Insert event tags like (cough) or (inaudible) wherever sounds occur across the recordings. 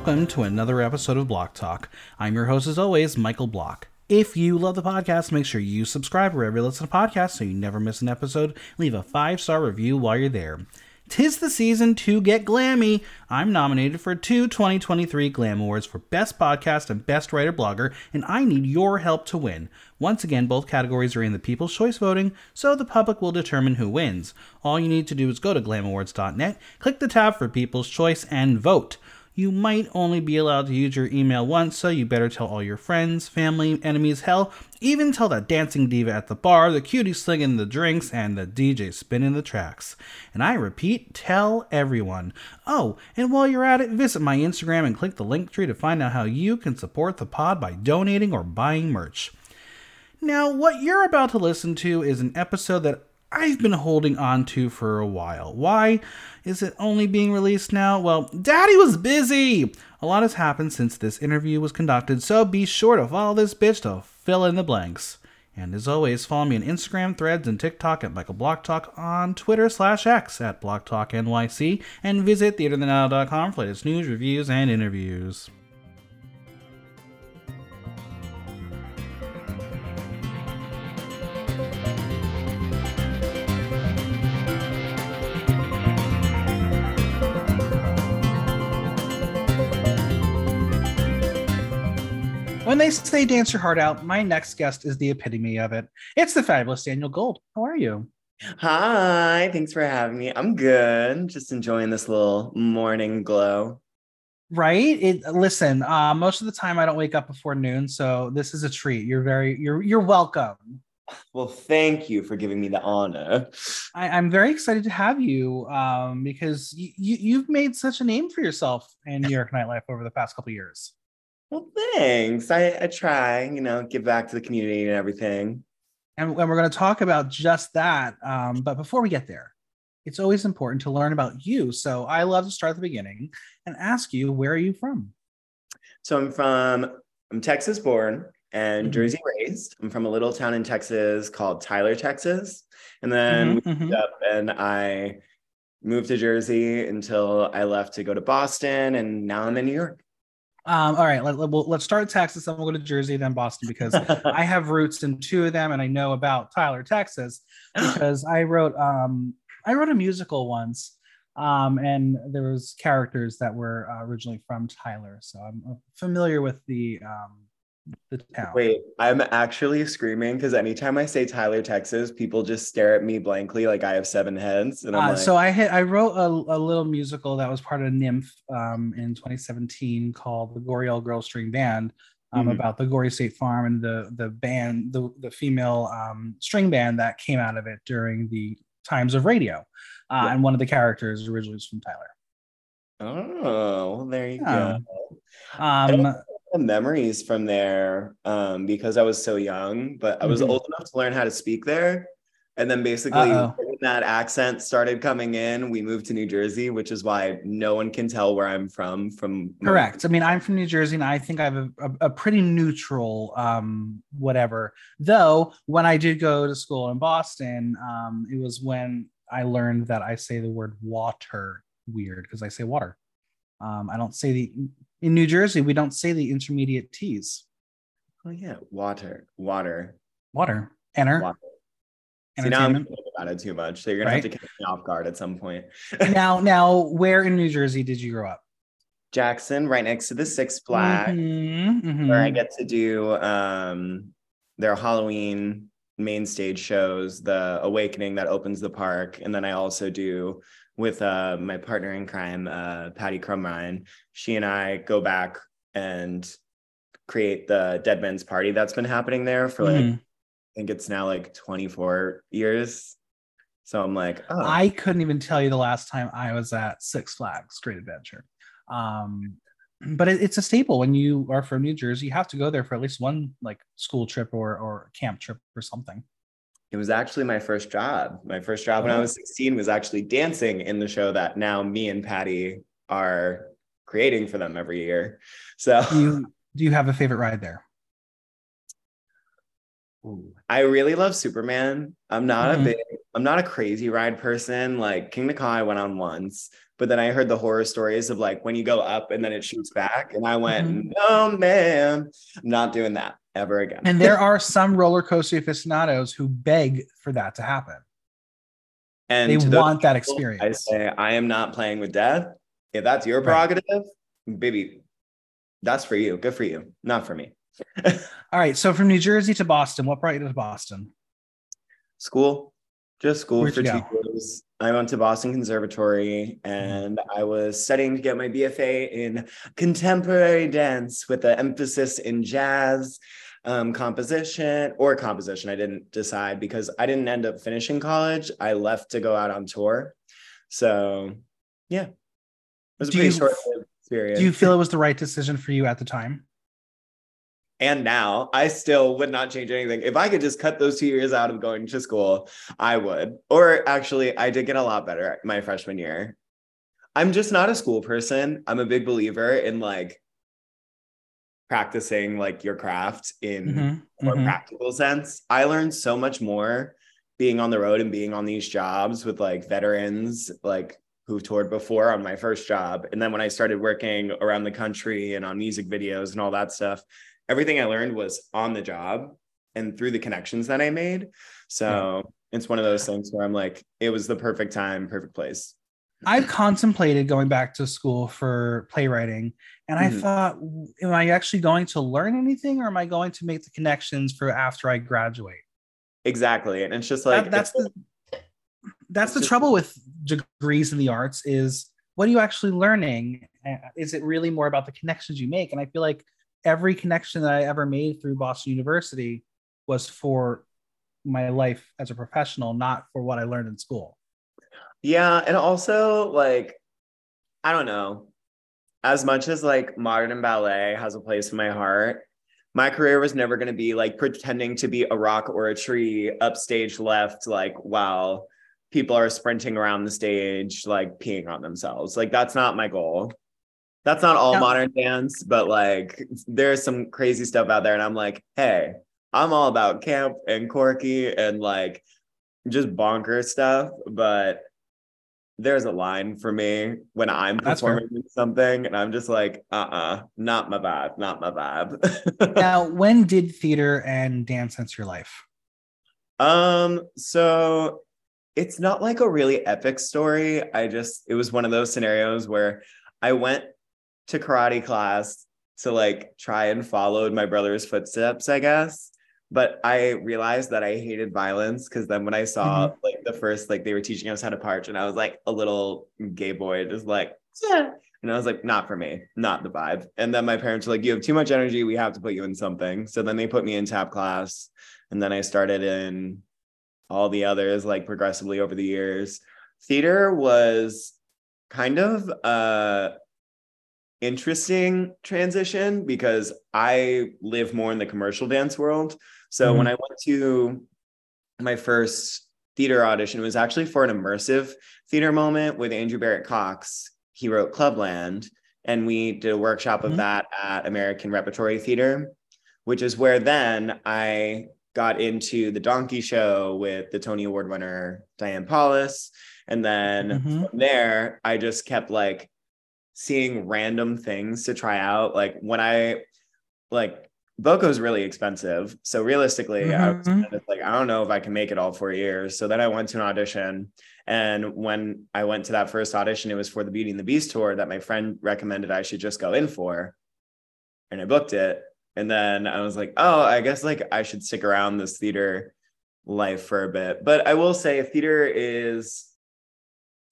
Welcome to another episode of Block Talk. I'm your host, as always, Michael Block. If you love the podcast, make sure you subscribe wherever you listen to podcasts so you never miss an episode. Leave a five star review while you're there. Tis the season to get glammy. I'm nominated for two 2023 Glam Awards for Best Podcast and Best Writer Blogger, and I need your help to win. Once again, both categories are in the People's Choice voting, so the public will determine who wins. All you need to do is go to glamawards.net, click the tab for People's Choice, and vote you might only be allowed to use your email once, so you better tell all your friends, family, enemies, hell, even tell that dancing diva at the bar, the cutie slinging the drinks, and the DJ spinning the tracks. And I repeat, tell everyone. Oh, and while you're at it, visit my Instagram and click the link tree to find out how you can support the pod by donating or buying merch. Now, what you're about to listen to is an episode that I've been holding on to for a while. Why is it only being released now? Well, Daddy was busy! A lot has happened since this interview was conducted, so be sure to follow this bitch to fill in the blanks. And as always, follow me on Instagram, Threads, and TikTok at Michael Block Talk, on Twitter slash X at Block Talk NYC, and visit theaterthenow.com for latest news, reviews, and interviews. When they say dance your heart out, my next guest is the epitome of it. It's the fabulous Daniel Gold. How are you? Hi, thanks for having me. I'm good. Just enjoying this little morning glow. Right? It listen, uh, most of the time I don't wake up before noon, so this is a treat. You're very you're you're welcome. Well, thank you for giving me the honor. I, am very excited to have you um, because you, you've made such a name for yourself in New York nightlife over the past couple years. Well, thanks. I, I try, you know, give back to the community and everything. And, and we're going to talk about just that. Um, but before we get there, it's always important to learn about you. So I love to start at the beginning and ask you, where are you from? So I'm from, I'm Texas born and mm-hmm. Jersey raised. I'm from a little town in Texas called Tyler, Texas. And then mm-hmm, mm-hmm. up and I moved to Jersey until I left to go to Boston. And now I'm in New York. Um, all right, let, let, well, let's start Texas. Then we'll go to Jersey, then Boston, because (laughs) I have roots in two of them, and I know about Tyler, Texas, because I wrote um, I wrote a musical once, um, and there was characters that were uh, originally from Tyler, so I'm familiar with the um, the town. Wait, I'm actually screaming because anytime I say Tyler, Texas, people just stare at me blankly like I have seven heads. And I'm uh, like, so I hit, I wrote a, a, little musical that was part of NYMF um, in 2017 called the Goree All Girl String Band. Um, mm-hmm. About the Goree State Farm and the the band, the the female um, string band that came out of it during the times of radio, uh, yeah. and one of the characters originally was from Tyler. Oh, well, there you yeah. go. Um, memories from there um, because I was so young, but I was mm-hmm. old enough to learn how to speak there. And then basically, when that accent started coming in, we moved to New Jersey, which is why no one can tell where I'm from. From correct. I mean, I'm from New Jersey, and I think I have a, a, a pretty neutral um, whatever. Though when I did go to school in Boston, um, it was when I learned that I say the word water weird because I say water. Um, I don't say the in New Jersey, we don't say the intermediate T's. Oh yeah, water, water, water, enter. Water. See, now I'm thinking about it too much, so you're gonna right? have to catch me off guard at some point. (laughs) now, now, where in New Jersey did you grow up? Jackson, right next to the Six Flags, mm-hmm, mm-hmm. where I get to do um, their Halloween main stage shows, the Awakening that opens the park, and then I also do with uh, my partner in crime, uh, Patty Crumrine. She and I go back and create the Dead Men's Party that's been happening there for like, mm. I think it's now like 24 years. So I'm like, oh. I couldn't even tell you the last time I was at Six Flags Great Adventure. Um, but it, it's a staple when you are from New Jersey. You have to go there for at least one like school trip or or camp trip or something it was actually my first job. My first job when I was 16 was actually dancing in the show that now me and Patty are creating for them every year. So do you, do you have a favorite ride there? I really love Superman. I'm not mm-hmm. a big, I'm not a crazy ride person. Like Kingda Ka, I went on once, But then I heard the horror stories of like when you go up and then it shoots back. And I went, mm-hmm. no, man, I'm not doing that ever again. And there (laughs) are some roller coaster aficionados who beg for that to happen. And they want that experience. I say, I am not playing with death. If that's your prerogative, right. baby, that's for you. Good for you. Not for me. (laughs) All right. So from New Jersey to Boston, what brought you to Boston? School. Just school Where'd for two years. I went to Boston Conservatory and mm-hmm. I was studying to get my BFA in contemporary dance with an emphasis in jazz um, composition or composition. I didn't decide because I didn't end up finishing college. I left to go out on tour. So, yeah, it was a do pretty short experience. Do you feel it was the right decision for you at the time? And now I still would not change anything. If I could just cut those two years out of going to school, I would. Or actually, I did get a lot better my freshman year. I'm just not a school person. I'm a big believer in like practicing like your craft in mm-hmm, more mm-hmm. practical sense. I learned so much more being on the road and being on these jobs with like veterans like who've toured before on my first job. And then when I started working around the country and on music videos and all that stuff, everything I learned was on the job and through the connections that I made. So yeah. it's one of those things where I'm like, it was the perfect time, perfect place. I've contemplated going back to school for playwriting, and mm-hmm. I thought, am I actually going to learn anything, or am I going to make the connections for after I graduate? Exactly, and it's just like that, that's the that's the just, trouble with degrees in the arts is what are you actually learning? Is it really more about the connections you make? And I feel like every connection that I ever made through Boston University was for my life as a professional, not for what I learned in school. Yeah. And also, like, I don't know, as much as like modern ballet has a place in my heart, my career was never going to be like pretending to be a rock or a tree upstage left, like while people are sprinting around the stage, like peeing on themselves. Like, that's not my goal. That's not all no. modern dance, but like there's some crazy stuff out there. And I'm like, hey, I'm all about camp and quirky and like just bonker stuff. But there's a line for me when I'm performing something, and I'm just like, uh uh-uh, uh, not my vibe, not my vibe. (laughs) now, when did theater and dance enter your life? Um, so it's not like a really epic story. I just, it was one of those scenarios where I went to karate class to like try and follow my brother's footsteps, I guess. But I realized that I hated violence because then when I saw mm-hmm. like the first, like they were teaching us how to parch, and I was like a little gay boy, just like, yeah. And I was like, not for me, not the vibe. And then my parents were like, you have too much energy. We have to put you in something. So then they put me in tap class. And then I started in all the others like progressively over the years. Theater was kind of uh interesting transition because I live more in the commercial dance world. So mm-hmm. when I went to my first theater audition, it was actually for an immersive theater moment with Andrew Barrett Cox. He wrote Clubland, and we did a workshop mm-hmm. of that at American Repertory Theater, which is where then I got into the Donkey Show with the Tony Award winner Diane Paulus. And then mm-hmm. from there, I just kept like seeing random things to try out. Like when I like Boco is really expensive. So realistically, mm-hmm. I was kind of like, I don't know if I can make it all four years. So then I went to an audition. And when I went to that first audition, it was for the Beauty and the Beast tour that my friend recommended I should just go in for. And I booked it. And then I was like, oh, I guess like I should stick around this theater life for a bit. But I will say theater is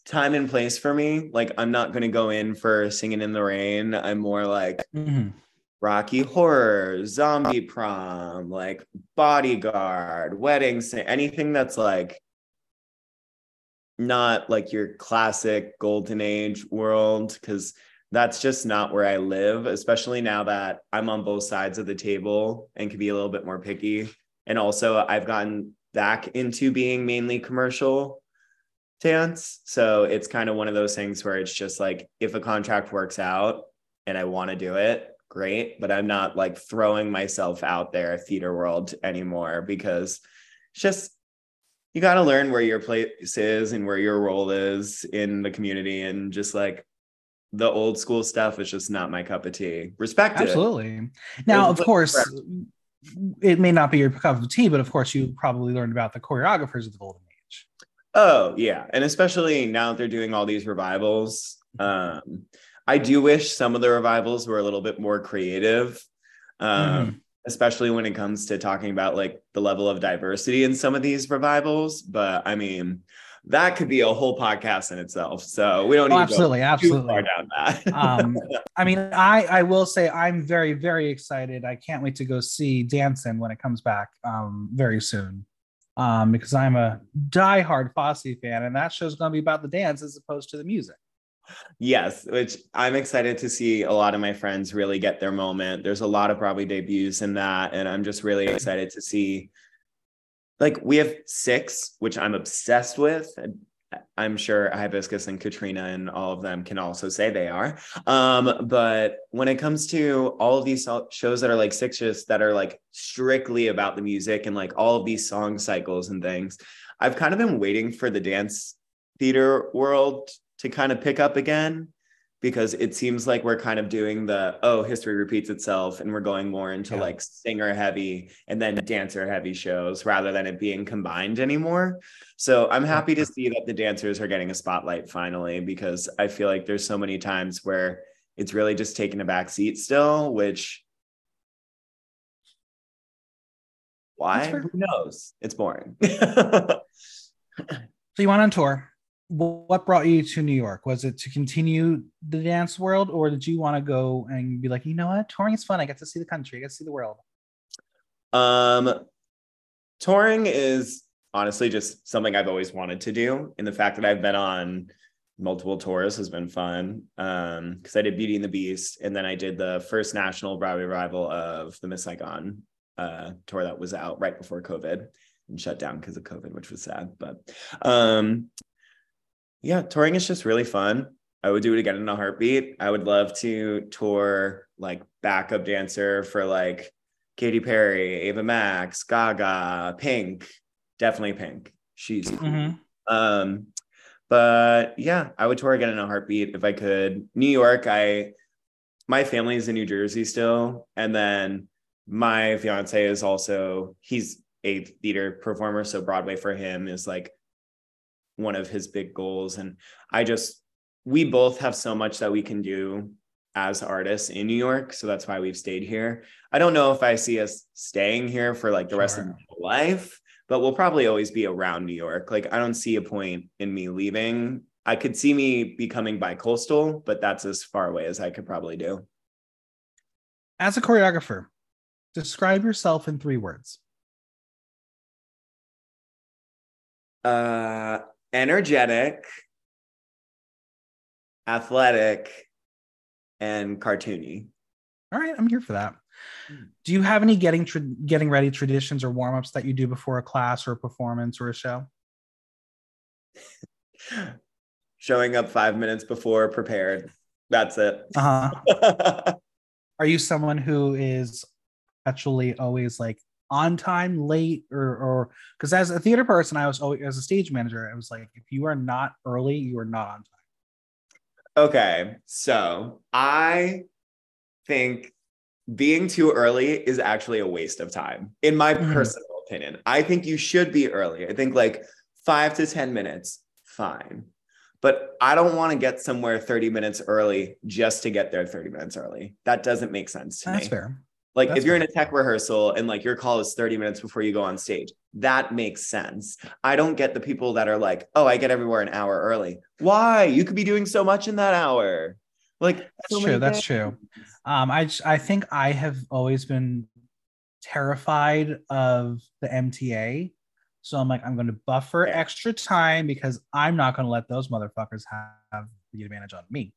time and place for me. Like I'm not gonna go in for singing in the rain. I'm more like mm-hmm. Rocky Horror, Zombie Prom, like Bodyguard, Wedding, anything that's like not like your classic golden age world because that's just not where I live, especially now that I'm on both sides of the table and can be a little bit more picky. And also, I've gotten back into being mainly commercial dance. So it's kind of one of those things where it's just like if a contract works out and I want to do it, great. But I'm not like throwing myself out there theater world anymore because it's just you got to learn where your place is and where your role is in the community and just like the old school stuff is just not my cup of tea. Respect Absolutely. It. Now, of course, it may not be your cup of tea, but of course, you probably learned about the choreographers of the Golden Age. Oh, yeah. And especially now that they're doing all these revivals, um, I do wish some of the revivals were a little bit more creative. Um, mm-hmm especially when it comes to talking about like the level of diversity in some of these revivals. But I mean, that could be a whole podcast in itself. So we don't oh, absolutely, absolutely far down that. um, (laughs) I mean, I I will say I'm very very excited. I can't wait to go see Dancing when it comes back um, very soon. Um, because I'm a diehard Fosse fan, and that show's going to be about the dance as opposed to the music. Yes, which I'm excited to see a lot of my friends really get their moment. There's a lot of Broadway debuts in that, and I'm just really excited to see. Like we have six, which I'm obsessed with. I'm sure Hibiscus and Katrina and all of them can also say they are. Um, but when it comes to all of these shows that are like sixes that are like strictly about the music and like all of these song cycles and things, I've kind of been waiting for the dance theater world to kind of pick up again because it seems like we're kind of doing the oh history repeats itself and we're going more into yeah. like singer heavy and then dancer heavy shows rather than it being combined anymore. So i'm happy to see that the dancers are getting a spotlight finally because i feel like there's so many times where it's really just taking a back seat still which why? who knows? It's boring. (laughs) So you went on tour what brought you to New York? Was it to continue the dance world, or did you want to go and be like, you know what, touring is fun. I get to see the country. I get to see the world. Um, touring is honestly just something I've always wanted to do. And the fact that I've been on multiple tours has been fun. Um, because I did Beauty and the Beast, and then I did the first national Broadway revival of the Miss Saigon uh, tour that was out right before COVID and shut down because of COVID, which was sad. But um, yeah, touring is just really fun. I would do it again in a heartbeat. I would love to tour like backup dancer for like Katy Perry, Ava Max, Gaga, Pink, definitely Pink. She's mm-hmm. um, but yeah, I would tour again in a heartbeat if I could. New York, I my family is in New Jersey still, and then my fiance is also he's a theater performer, so Broadway for him is like one of his big goals. And I just, we both have so much that we can do as artists in New York. So that's why we've stayed here. I don't know if I see us staying here for like the sure. rest of my life, but we'll probably always be around New York. Like I don't see a point in me leaving. I could see me becoming bi-coastal, but that's as far away as I could probably do. As a choreographer, describe yourself in three words. Uh energetic, athletic, and cartoony. All right, I'm here for that. Hmm. Do you have any getting tra- getting ready traditions or warm ups that you do before a class or a performance or a show? (laughs) Showing up five minutes before prepared. That's it. Uh-huh. (laughs) Are you someone who is actually always like on time, late, or or because as a theater person, I was always as a stage manager, I was like, if you are not early, you are not on time. Okay, so I think being too early is actually a waste of time, in my mm-hmm. personal opinion. I think you should be early. I think like five to 10 minutes, fine. But I don't want to get somewhere 30 minutes early just to get there 30 minutes early. That doesn't make sense to That's me. That's fair. Like That's if you're in a tech rehearsal and like your call is 30 minutes before you go on stage, that makes sense. I don't get the people that are like, oh, I get everywhere an hour early. Why? You could be doing so much in that hour. Like that's so true. That's true. Um, I I think I have always been terrified of the MTA. So I'm like, I'm going to buffer extra time because I'm not going to let those motherfuckers have the advantage on me.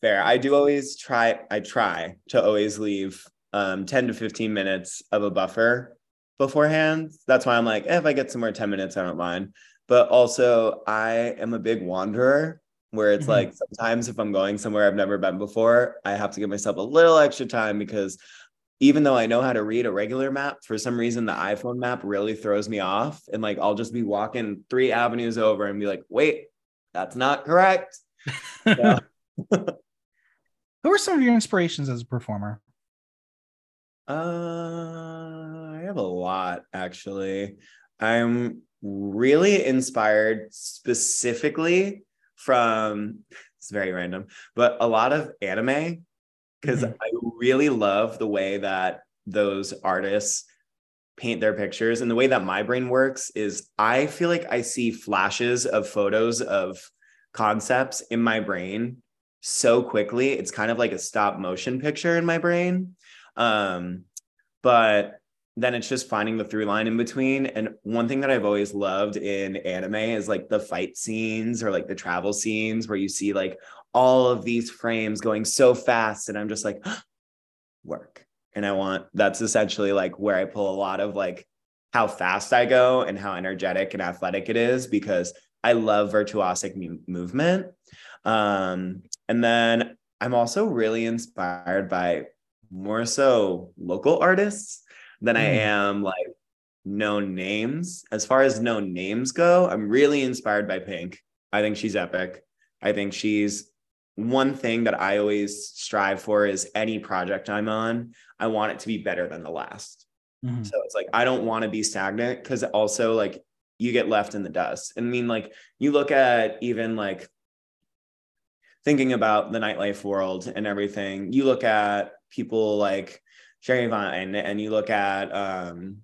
Fair. I do always try. I try to always leave um, 10 to 15 minutes of a buffer beforehand. That's why I'm like, eh, if I get somewhere 10 minutes, I don't mind. But also, I am a big wanderer where it's mm-hmm. like sometimes if I'm going somewhere I've never been before, I have to give myself a little extra time because even though I know how to read a regular map, for some reason the iPhone map really throws me off. And like I'll just be walking three avenues over and be like, wait, that's not correct. (laughs) Who are some of your inspirations as a performer? Uh, I have a lot actually. I'm really inspired specifically from it's very random, but a lot of anime because mm-hmm. I really love the way that those artists paint their pictures and the way that my brain works is I feel like I see flashes of photos of concepts in my brain so quickly. It's kind of like a stop motion picture in my brain. Um, but then it's just finding the through line in between. And one thing that I've always loved in anime is like the fight scenes or like the travel scenes where you see like all of these frames going so fast. And I'm just like, (gasps) work. And I want that's essentially like where I pull a lot of like how fast I go and how energetic and athletic it is because I love virtuosic movement. Um, and then I'm also really inspired by more so local artists than mm. I am like known names. As far as known names go, I'm really inspired by Pink. I think she's epic. I think she's one thing that I always strive for is any project I'm on, I want it to be better than the last. Mm-hmm. So it's like I don't want to be stagnant because also like you get left in the dust. I mean, like you look at even like thinking about the nightlife world and everything, you look at people like Sherry Vine and you look at um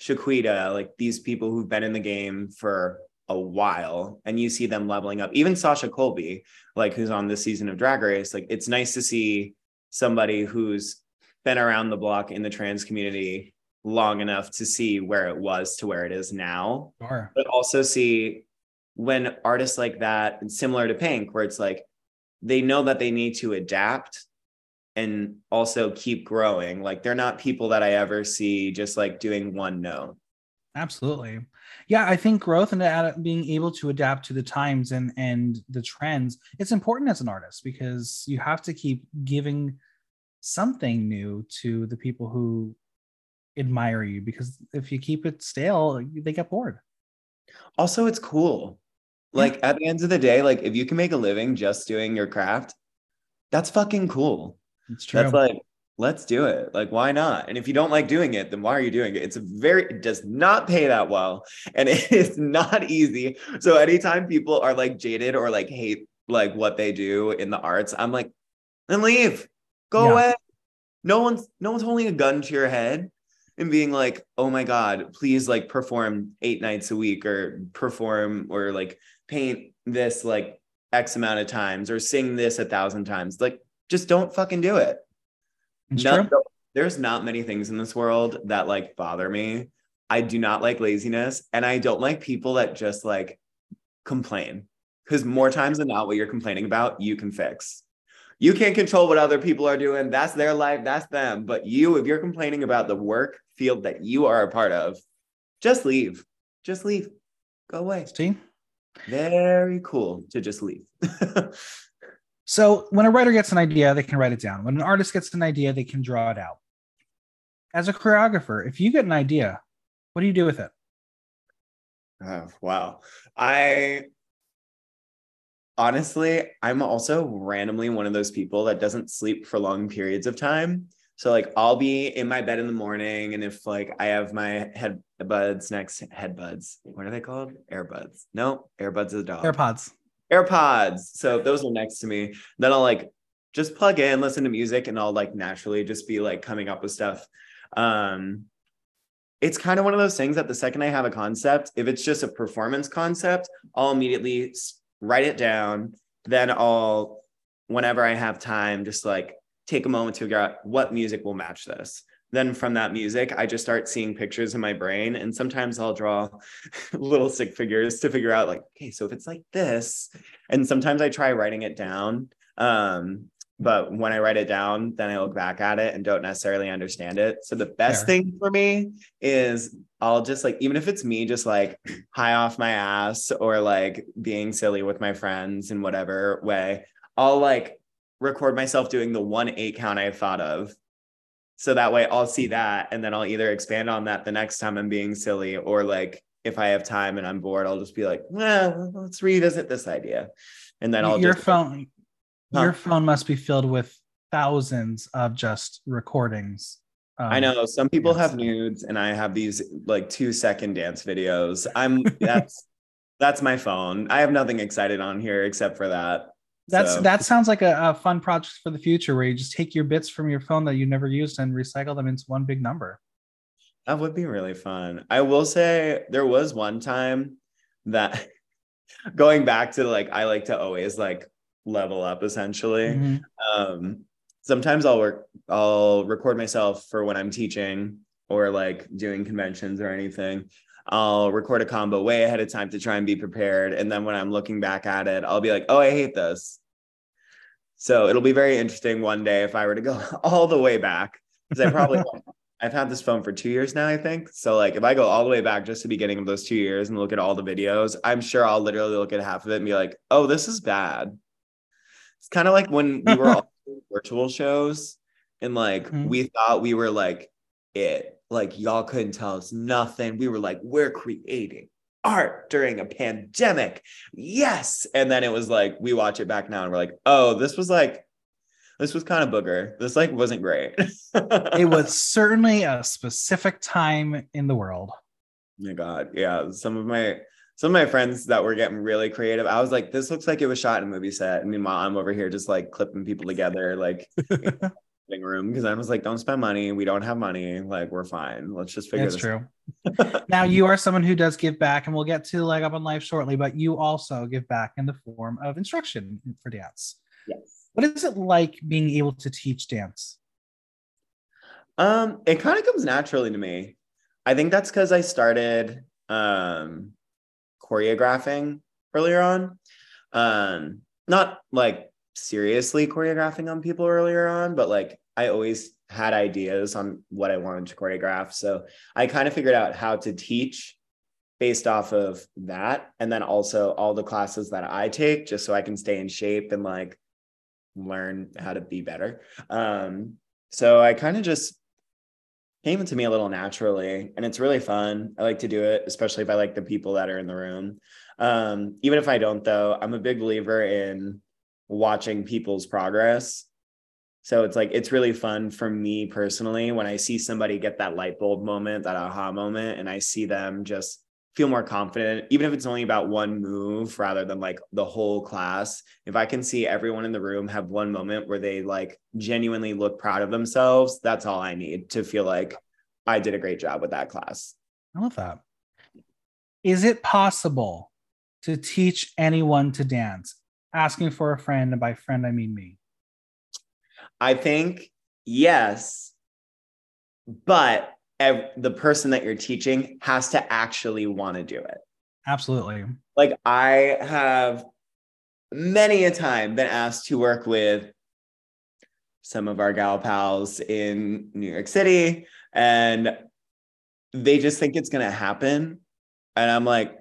Shequida, like these people who've been in the game for a while and you see them leveling up. Even Sasha Colby, like who's on this season of Drag Race, like it's nice to see somebody who's been around the block in the trans community long enough to see where it was to where it is now. Sure. But also see when artists like that, similar to Pink, where it's like they know that they need to adapt and also keep growing. Like they're not people that I ever see just like doing one note. Absolutely. Yeah, I think growth and ad- being able to adapt to the times and and the trends, it's important as an artist because you have to keep giving something new to the people who admire you because if you keep it stale, they get bored. Also, it's cool. Like at the end of the day, like if you can make a living just doing your craft, that's fucking cool. It's true. That's like let's do it. Like, why not? And if you don't like doing it, then why are you doing it? It's a very, it does not pay that well. And (laughs) it is not easy. So anytime people are like jaded or like hate like what they do in the arts, I'm like, then leave, go yeah. away. No one's, no one's holding a gun to your head and being like, oh my God, please like perform eight nights a week or perform or like paint this like X amount of times or sing this a thousand times. Like, just don't fucking do it no, there's not many things in this world that like bother me. I do not like laziness and I don't like people that just like complain because more times than not, what you're complaining about, you can fix. You can't control what other people are doing. That's their life. That's them. But you, if you're complaining about the work field that you are a part of, just leave. Just leave. Go away. See? Very cool to just leave. (laughs) So when a writer gets an idea, they can write it down. When an artist gets an idea, they can draw it out. As a choreographer, if you get an idea, what do you do with it? Oh, wow. I honestly, I'm also randomly one of those people that doesn't sleep for long periods of time. So like I'll be in my bed in the morning, and if like I have my head buds next head buds, what are they called? Airbuds. No, Airbuds is a dog. AirPods. AirPods. So those are next to me. Then I'll like just plug in, listen to music, and I'll like naturally just be like coming up with stuff. Um, it's kind of one of those things that the second I have a concept, if it's just a performance concept, I'll immediately write it down. Then I'll, whenever I have time, just like take a moment to figure out what music will match this then from that music i just start seeing pictures in my brain and sometimes i'll draw (laughs) little stick figures to figure out like okay so if it's like this and sometimes i try writing it down um, but when i write it down then i look back at it and don't necessarily understand it so the best Fair. thing for me is i'll just like even if it's me just like (clears throat) high off my ass or like being silly with my friends in whatever way i'll like record myself doing the one eight count i've thought of So that way I'll see that and then I'll either expand on that the next time I'm being silly or like if I have time and I'm bored, I'll just be like, well, let's revisit this idea. And then I'll your just, phone huh? your phone must be filled with thousands of just recordings. Um, I know some people yes. have nudes and I have these like two second dance videos. I'm (laughs) that's that's my phone. I have nothing excited on here except for that. That's so. that sounds like a, a, fun project for the future where you just take your bits from your phone that you never used and recycle them into one big number. That would be really fun. I will say there was one time that (laughs) going back to like I like to always like level up essentially. Mm-hmm. Um sometimes I'll work I'll record myself for when I'm teaching or like doing conventions or anything. I'll record a combo way ahead of time to try and be prepared. And then when I'm looking back at it, I'll be like, oh, I hate this. So it'll be very interesting one day if I were to go (laughs) all the way back. Because I probably I've had this phone for two years now, I think. So like if I go all the way back just to the beginning of those two years and look at all the videos, I'm sure I'll literally look at half of it and be like, oh, this is bad. It's kind of like when we were (laughs) all virtual shows and like mm-hmm. we thought we were like it like y'all couldn't tell us nothing. We were like, we're creating art during a pandemic. Yes. And then it was like, we watch it back now and we're like, oh, this was like, this was kind of booger. This like wasn't great. (laughs) it was certainly a specific time in the world. Oh my God. Yeah. Some of my some of my friends that were getting really creative, I was like, this looks like it was shot in a movie set. And meanwhile, I'm over here just like clipping people together, like (laughs) room because I was like, don't spend money. We don't have money. Like, we're fine. Let's just figure That's true. (laughs) now, you are someone who does give back, and we'll get to leg up on life shortly, but you also give back in the form of instruction for dance. Yes. What is it like being able to teach dance? Um, it kind of comes naturally to me. I think that's because I started um choreographing earlier on. Um, not like seriously choreographing on people earlier on, but like I always had ideas on what I wanted to choreograph. So I kind of figured out how to teach based off of that. And then also all the classes that I take, just so I can stay in shape and like learn how to be better. Um, so I kind of just came into me a little naturally and it's really fun. I like to do it, especially if I like the people that are in the room. Um, even if I don't though, I'm a big believer in watching people's progress. So it's like it's really fun for me personally when I see somebody get that light bulb moment, that aha moment, and I see them just feel more confident, even if it's only about one move rather than like the whole class. If I can see everyone in the room have one moment where they like genuinely look proud of themselves, that's all I need to feel like I did a great job with that class. I love that. Is it possible to teach anyone to dance? Asking for a friend, and by friend I mean me? I think yes, but ev- the person that you're teaching has to actually want to do it. Absolutely. Like I have many a time been asked to work with some of our gal pals in New York City, and they just think it's going to happen. And I'm like,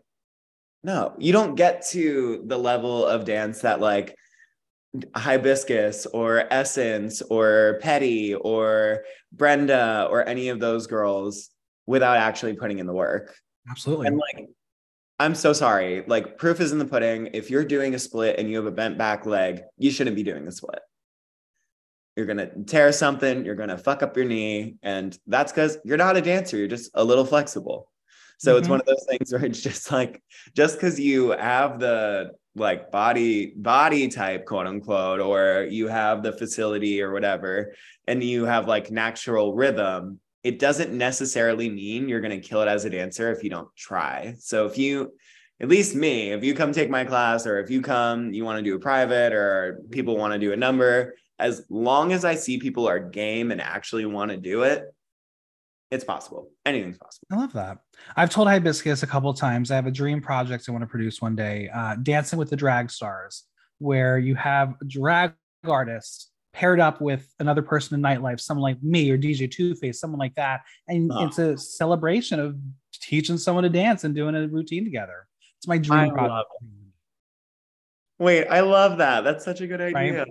no, you don't get to the level of dance that like Hibiscus or Essence or Petty or Brenda or any of those girls without actually putting in the work. Absolutely. And like, I'm so sorry. Like, proof is in the pudding. If you're doing a split and you have a bent back leg, you shouldn't be doing a split. You're going to tear something, you're going to fuck up your knee. And that's because you're not a dancer. You're just a little flexible. So mm-hmm. it's one of those things where it's just like, just because you have the like body body type quote unquote or you have the facility or whatever and you have like natural rhythm it doesn't necessarily mean you're going to kill it as a dancer if you don't try so if you at least me if you come take my class or if you come you want to do a private or people want to do a number as long as i see people are game and actually want to do it it's possible. Anything's possible. I love that. I've told Hibiscus a couple times. I have a dream project I want to produce one day, uh, Dancing with the Drag Stars, where you have a drag artist paired up with another person in nightlife, someone like me or DJ Two Face, someone like that, and oh. it's a celebration of teaching someone to dance and doing a routine together. It's my dream I project. Wait, I love that. That's such a good idea. Right?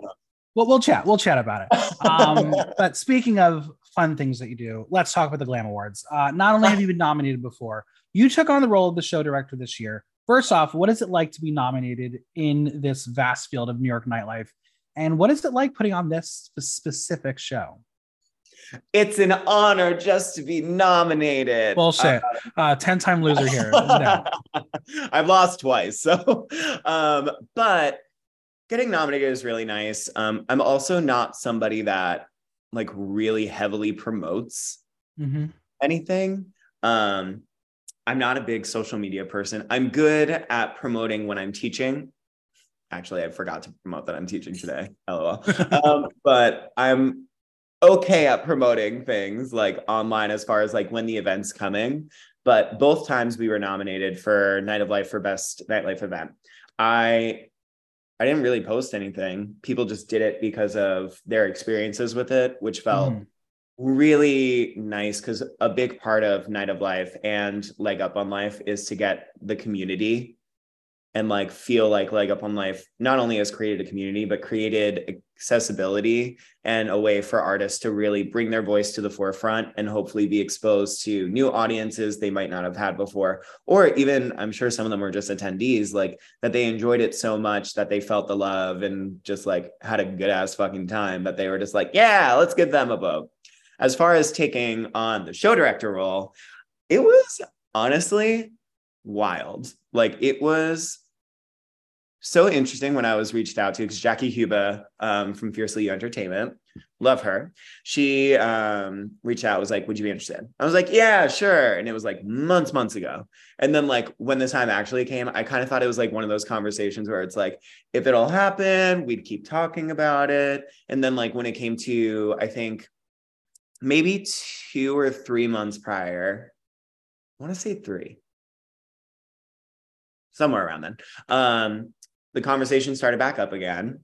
Well, we'll chat. We'll chat about it. (laughs) Um, but speaking of fun things that you do. Let's talk about the Glam Awards. Uh, not only have (laughs) you been nominated before, you took on the role of the show director this year. First off, what is it like to be nominated in this vast field of New York nightlife? And what is it like putting on this specific show? It's an honor just to be nominated. Bullshit. Uh, uh 10 time loser here. No. (laughs) I've lost twice. So, (laughs) um, but getting nominated is really nice. Um, I'm also not somebody that like really heavily promotes mm-hmm. anything. Um, I'm not a big social media person. I'm good at promoting when I'm teaching. Actually, I forgot to promote that I'm teaching today. (laughs) LOL. um, but I'm okay at promoting things like online as far as like when the event's coming. But both times we were nominated for Night of Life for Best Nightlife Event. I I didn't really post anything. People just did it because of their experiences with it, which felt mm. really nice because a big part of Night of Life and Leg Up on Life is to get the community and like feel like leg up on life not only has created a community but created accessibility and a way for artists to really bring their voice to the forefront and hopefully be exposed to new audiences they might not have had before. Or even i'm sure some of them were just attendees like that they enjoyed it so much that they felt the love and just like had a good ass fucking time that they were just like yeah let's give them a vote as far as taking on the show director role it was honestly wild. Like it was so interesting when I was reached out to because Jackie Huba um, from Fiercely You Entertainment, love her. She um, reached out, was like, "Would you be interested?" I was like, "Yeah, sure." And it was like months, months ago. And then like when the time actually came, I kind of thought it was like one of those conversations where it's like, if it'll happen, we'd keep talking about it. And then like when it came to, I think maybe two or three months prior, I want to say three somewhere around then. Um, the conversation started back up again.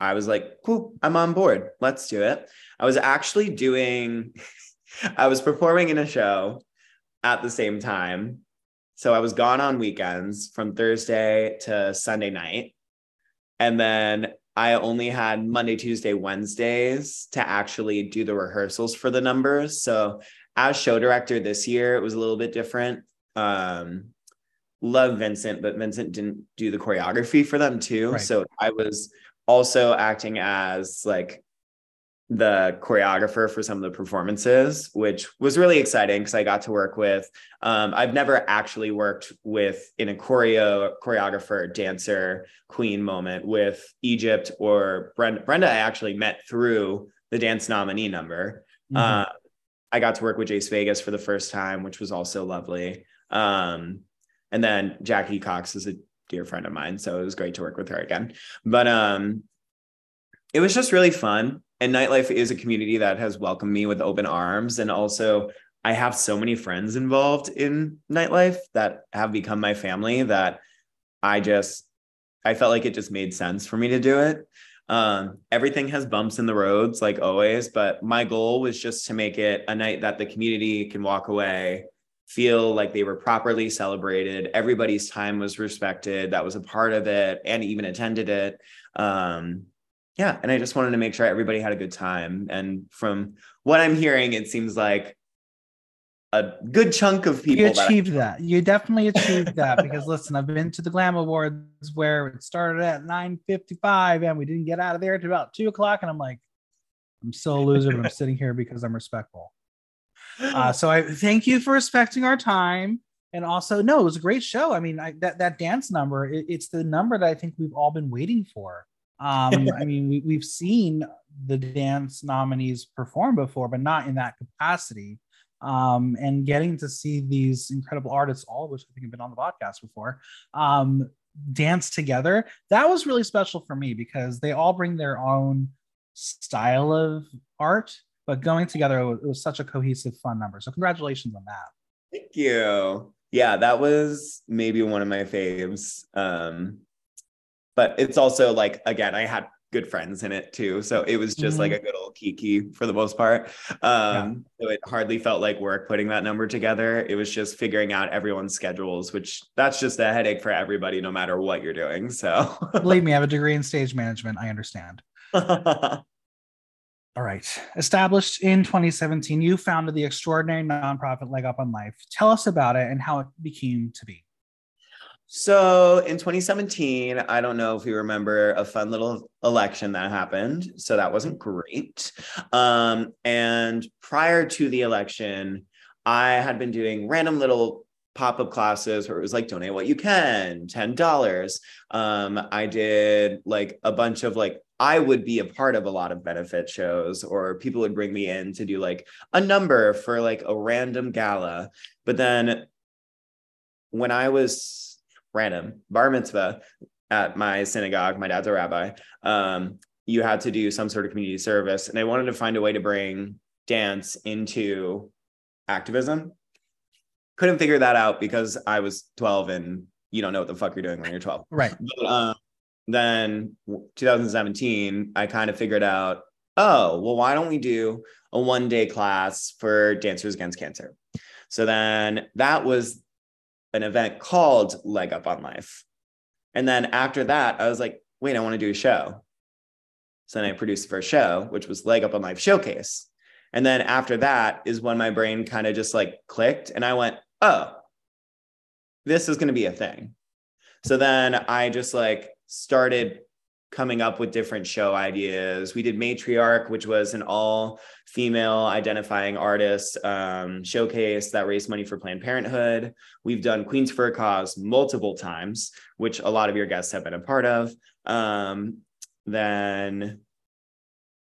I was like, cool, I'm on board. Let's do it. I was actually doing, (laughs) I was performing in a show at the same time. So I was gone on weekends from Thursday to Sunday night. And then I only had Monday, Tuesday, Wednesdays to actually do the rehearsals for the numbers. So as show director this year, it was a little bit different. Um, love Vincent, but Vincent didn't do the choreography for them too. Right. So I was also acting as like the choreographer for some of the performances, which was really exciting because I got to work with. Um, I've never actually worked with in a choreo choreographer, dancer, queen moment with Egypt or Brenda. Brenda, I actually met through the dance nominee number. Mm-hmm. Uh, I got to work with Jace Vegas for the first time, which was also lovely. Um, and then Jackie Cox is a dear friend of mine, so it was great to work with her again. But um, it was just really fun. And nightlife is a community that has welcomed me with open arms, and also I have so many friends involved in nightlife that have become my family that I just I felt like it just made sense for me to do it. Um, everything has bumps in the roads, like always, but my goal was just to make it a night that the community can walk away feel like they were properly celebrated. Everybody's time was respected. That was a part of it and even attended it. Um, yeah. And I just wanted to make sure everybody had a good time. And from what I'm hearing, it seems like a good chunk of people. You achieved that. that. You definitely achieved that because listen, I've been to the Glam Awards where it started at 9:55 and we didn't get out of there until about two o'clock. And I'm like, I'm still a loser, but I'm sitting here because I'm respectful. Uh, so I thank you for respecting our time. And also, no, it was a great show. I mean, I, that that dance number, it, it's the number that I think we've all been waiting for. Um, (laughs) I mean, we, we've seen the dance nominees perform before, but not in that capacity. Um, and getting to see these incredible artists, all of which I think have been on the podcast before, um, dance together, that was really special for me because they all bring their own style of art but going together it was, it was such a cohesive fun number. So congratulations on that. Thank you. Yeah that was maybe one of my faves. Um but it's also like again i had good friends in it too. So it was just mm-hmm. like a good old kiki for the most part. Um yeah. so it hardly felt like work putting that number together. It was just figuring out everyone's schedules which that's just a headache for everybody no matter what you're doing. So believe me i (laughs) have a degree in stage management. I understand (laughs) all right. Established in 2017, you founded the extraordinary nonprofit Leg Up on Life. Tell us about it and how it became to be. So in 2017, I don't know if you remember a fun little election that happened. So that wasn't great. Um, and prior to the election, I had been doing random little pop-up classes where it was like donate what you can $10 um, i did like a bunch of like i would be a part of a lot of benefit shows or people would bring me in to do like a number for like a random gala but then when i was random bar mitzvah at my synagogue my dad's a rabbi um, you had to do some sort of community service and i wanted to find a way to bring dance into activism couldn't figure that out because I was 12 and you don't know what the fuck you're doing when you're 12. Right. But, um, then 2017, I kind of figured out, oh, well, why don't we do a one day class for Dancers Against Cancer? So then that was an event called Leg Up on Life. And then after that, I was like, wait, I want to do a show. So then I produced the first show, which was Leg Up on Life Showcase. And then after that is when my brain kind of just like clicked and I went, oh, this is going to be a thing. So then I just like started coming up with different show ideas. We did Matriarch, which was an all female identifying artist um, showcase that raised money for Planned Parenthood. We've done Queens for a Cause multiple times, which a lot of your guests have been a part of. Um, then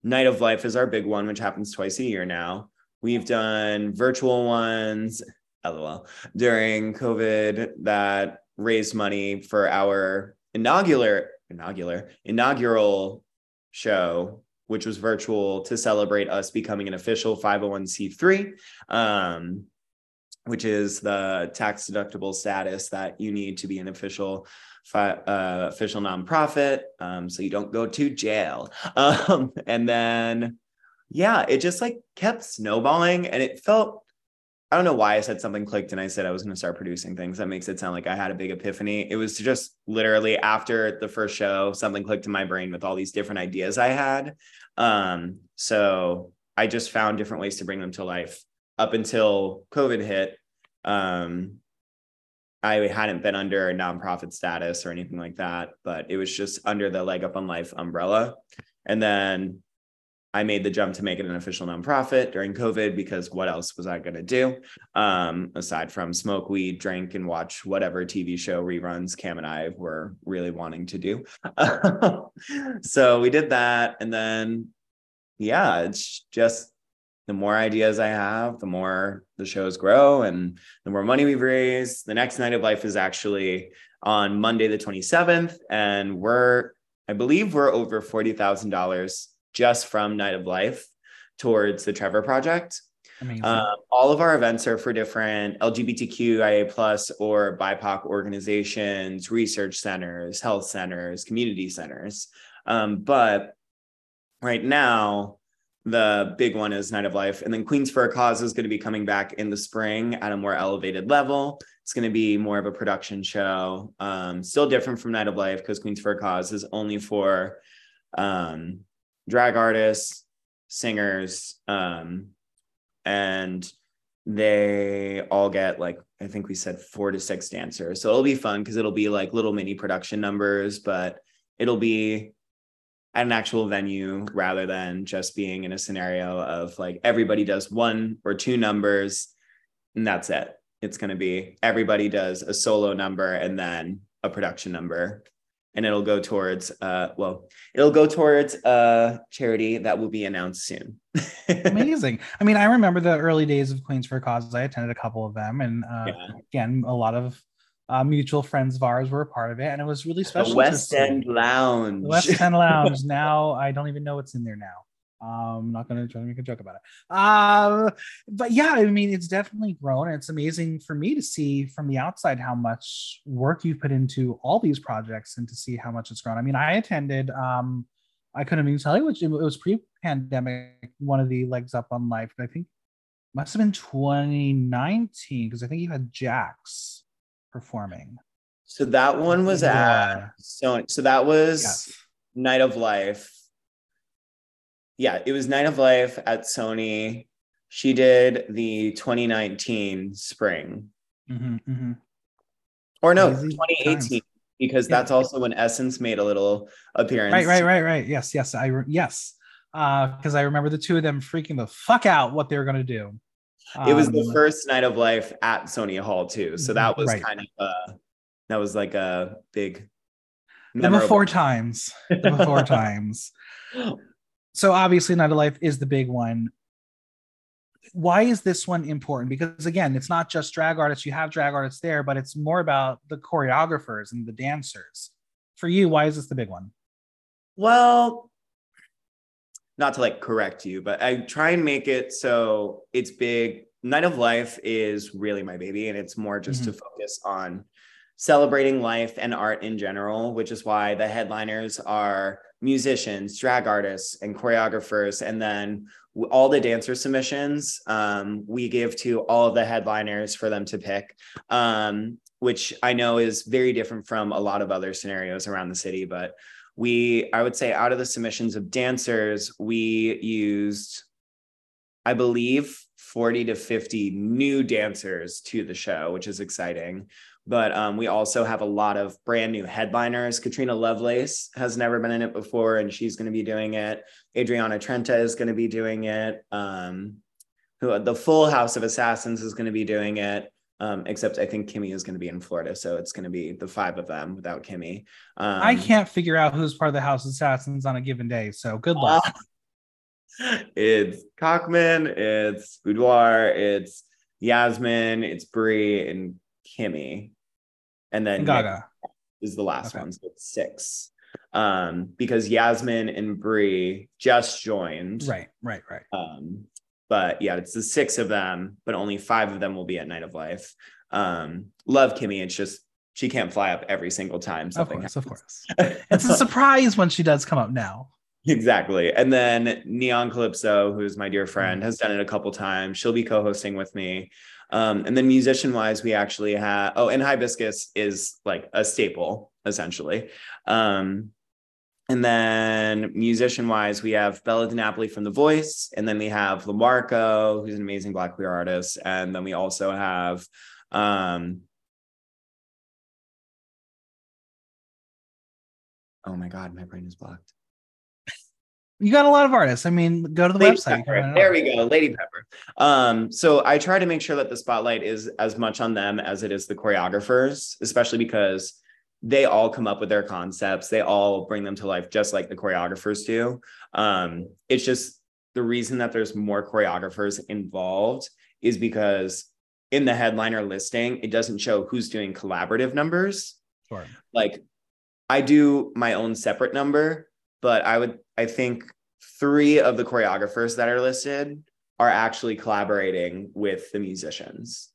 Night of Life is our big one, which happens twice a year now. We've done virtual ones lol during covid that raised money for our inaugural inaugural inaugural show which was virtual to celebrate us becoming an official 501c3 um, which is the tax deductible status that you need to be an official uh, official nonprofit um, so you don't go to jail. (laughs) Um, and then yeah it just like kept snowballing and it felt I don't know why I said something clicked and I said I was going to start producing things. That makes it sound like I had a big epiphany. It was just literally after the first show, something clicked in my brain with all these different ideas I had. Um, so I just found different ways to bring them to life up until COVID hit. Um, I hadn't been under a nonprofit status or anything like that, but it was just under the Leg Up on Life umbrella. And then I made the jump to make it an official nonprofit during COVID because what else was I going to do um, aside from smoke weed, drink, and watch whatever TV show reruns Cam and I were really wanting to do. (laughs) so we did that. And then, yeah, it's just the more ideas I have, the more the shows grow and the more money we've raised. The next night of life is actually on Monday, the 27th. And we're, I believe we're over $40,000 just from Night of Life towards the Trevor Project. Um, all of our events are for different LGBTQIA plus or BIPOC organizations, research centers, health centers, community centers. Um, but right now, the big one is Night of Life. And then Queens for a Cause is going to be coming back in the spring at a more elevated level. It's going to be more of a production show, um, still different from Night of Life because Queens for a Cause is only for um, drag artists, singers, um, and they all get like I think we said four to six dancers. So it'll be fun because it'll be like little mini production numbers, but it'll be at an actual venue rather than just being in a scenario of like everybody does one or two numbers and that's it. It's going to be everybody does a solo number and then a production number and it'll go towards uh well it'll go towards a charity that will be announced soon. (laughs) Amazing. I mean i remember the early days of queens for causes i attended a couple of them and uh, yeah. again a lot of uh, mutual friends of ours were a part of it and it was really special the west end lounge. (laughs) The west end lounge. Now i don't even know what's in there now I'm not going to try to make a joke about it. Um, but yeah, I mean, it's definitely grown. It's amazing for me to see from the outside how much work you've put into all these projects and to see how much it's grown. I mean, I attended, um, I couldn't even tell you which it was pre-pandemic, one of the legs up on life. I think must have been 2019 because I think you had Jax performing. So that one was yeah. at so so that was yes. Night of Life yeah, it was Night of Life at Sony. She did the 2019 spring. Mm-hmm, mm-hmm. Or no, Easy 2018. Times. Because yeah. that's also when Essence made a little appearance. Right, right, right, right. Yes, yes. I re- yes. Uh, because I remember the two of them freaking the fuck out what they were gonna do. it was the um, first night of life at Sony Hall too. So that was right. kind of uh that was like a big the before times. The before (laughs) times. (laughs) So obviously Night of Life is the big one. Why is this one important? Because again, it's not just drag artists. You have drag artists there, but it's more about the choreographers and the dancers. For you, why is this the big one? Well, not to like correct you, but I try and make it so it's big. Night of Life is really my baby, and it's more just mm-hmm. to focus on celebrating life and art in general, which is why the headliners are musicians, drag artists, and choreographers. And then all the dancer submissions um, we give to all of the headliners for them to pick, um, which I know is very different from a lot of other scenarios around the city. But we, I would say, out of the submissions of dancers, we used, I believe, 40 to 50 new dancers to the show, which is exciting. But um, we also have a lot of brand new headliners. Katrina Lovelace has never been in it before, and she's going to be doing it. Adriana Trenta is going to be doing it. Um, who the full House of Assassins is going to be doing it. Um, except I think Kimmy is going to be in Florida, so it's going to be the five of them without Kimmy. Um, I can't figure out who's part of the House of Assassins on a given day, so good luck. Uh, it's Cockman, it's Boudoir, it's Yasmin, it's Brie, and Kimmy and then Gaga is the last okay. one, so it's six. Um, because Yasmin and Brie just joined. Right, right, right. Um, but yeah, it's the six of them, but only five of them will be at Night of Life. Um, love Kimmy. It's just she can't fly up every single time. Something of course, happens. of course. it's a (laughs) surprise when she does come up now. Exactly. And then Neon Calypso, who's my dear friend, mm. has done it a couple times. She'll be co-hosting with me. Um, and then musician wise, we actually have, oh, and Hibiscus is like a staple essentially. Um, and then musician wise, we have Bella DiNapoli from The Voice. And then we have Lamarco, who's an amazing Black queer artist. And then we also have, um, oh my God, my brain is blocked. You got a lot of artists. I mean, go to the Lady website. There we go, Lady Pepper. Um, so I try to make sure that the spotlight is as much on them as it is the choreographers, especially because they all come up with their concepts. They all bring them to life just like the choreographers do. Um, it's just the reason that there's more choreographers involved is because in the headliner listing, it doesn't show who's doing collaborative numbers. Sure. Like I do my own separate number, but I would I think three of the choreographers that are listed are actually collaborating with the musicians.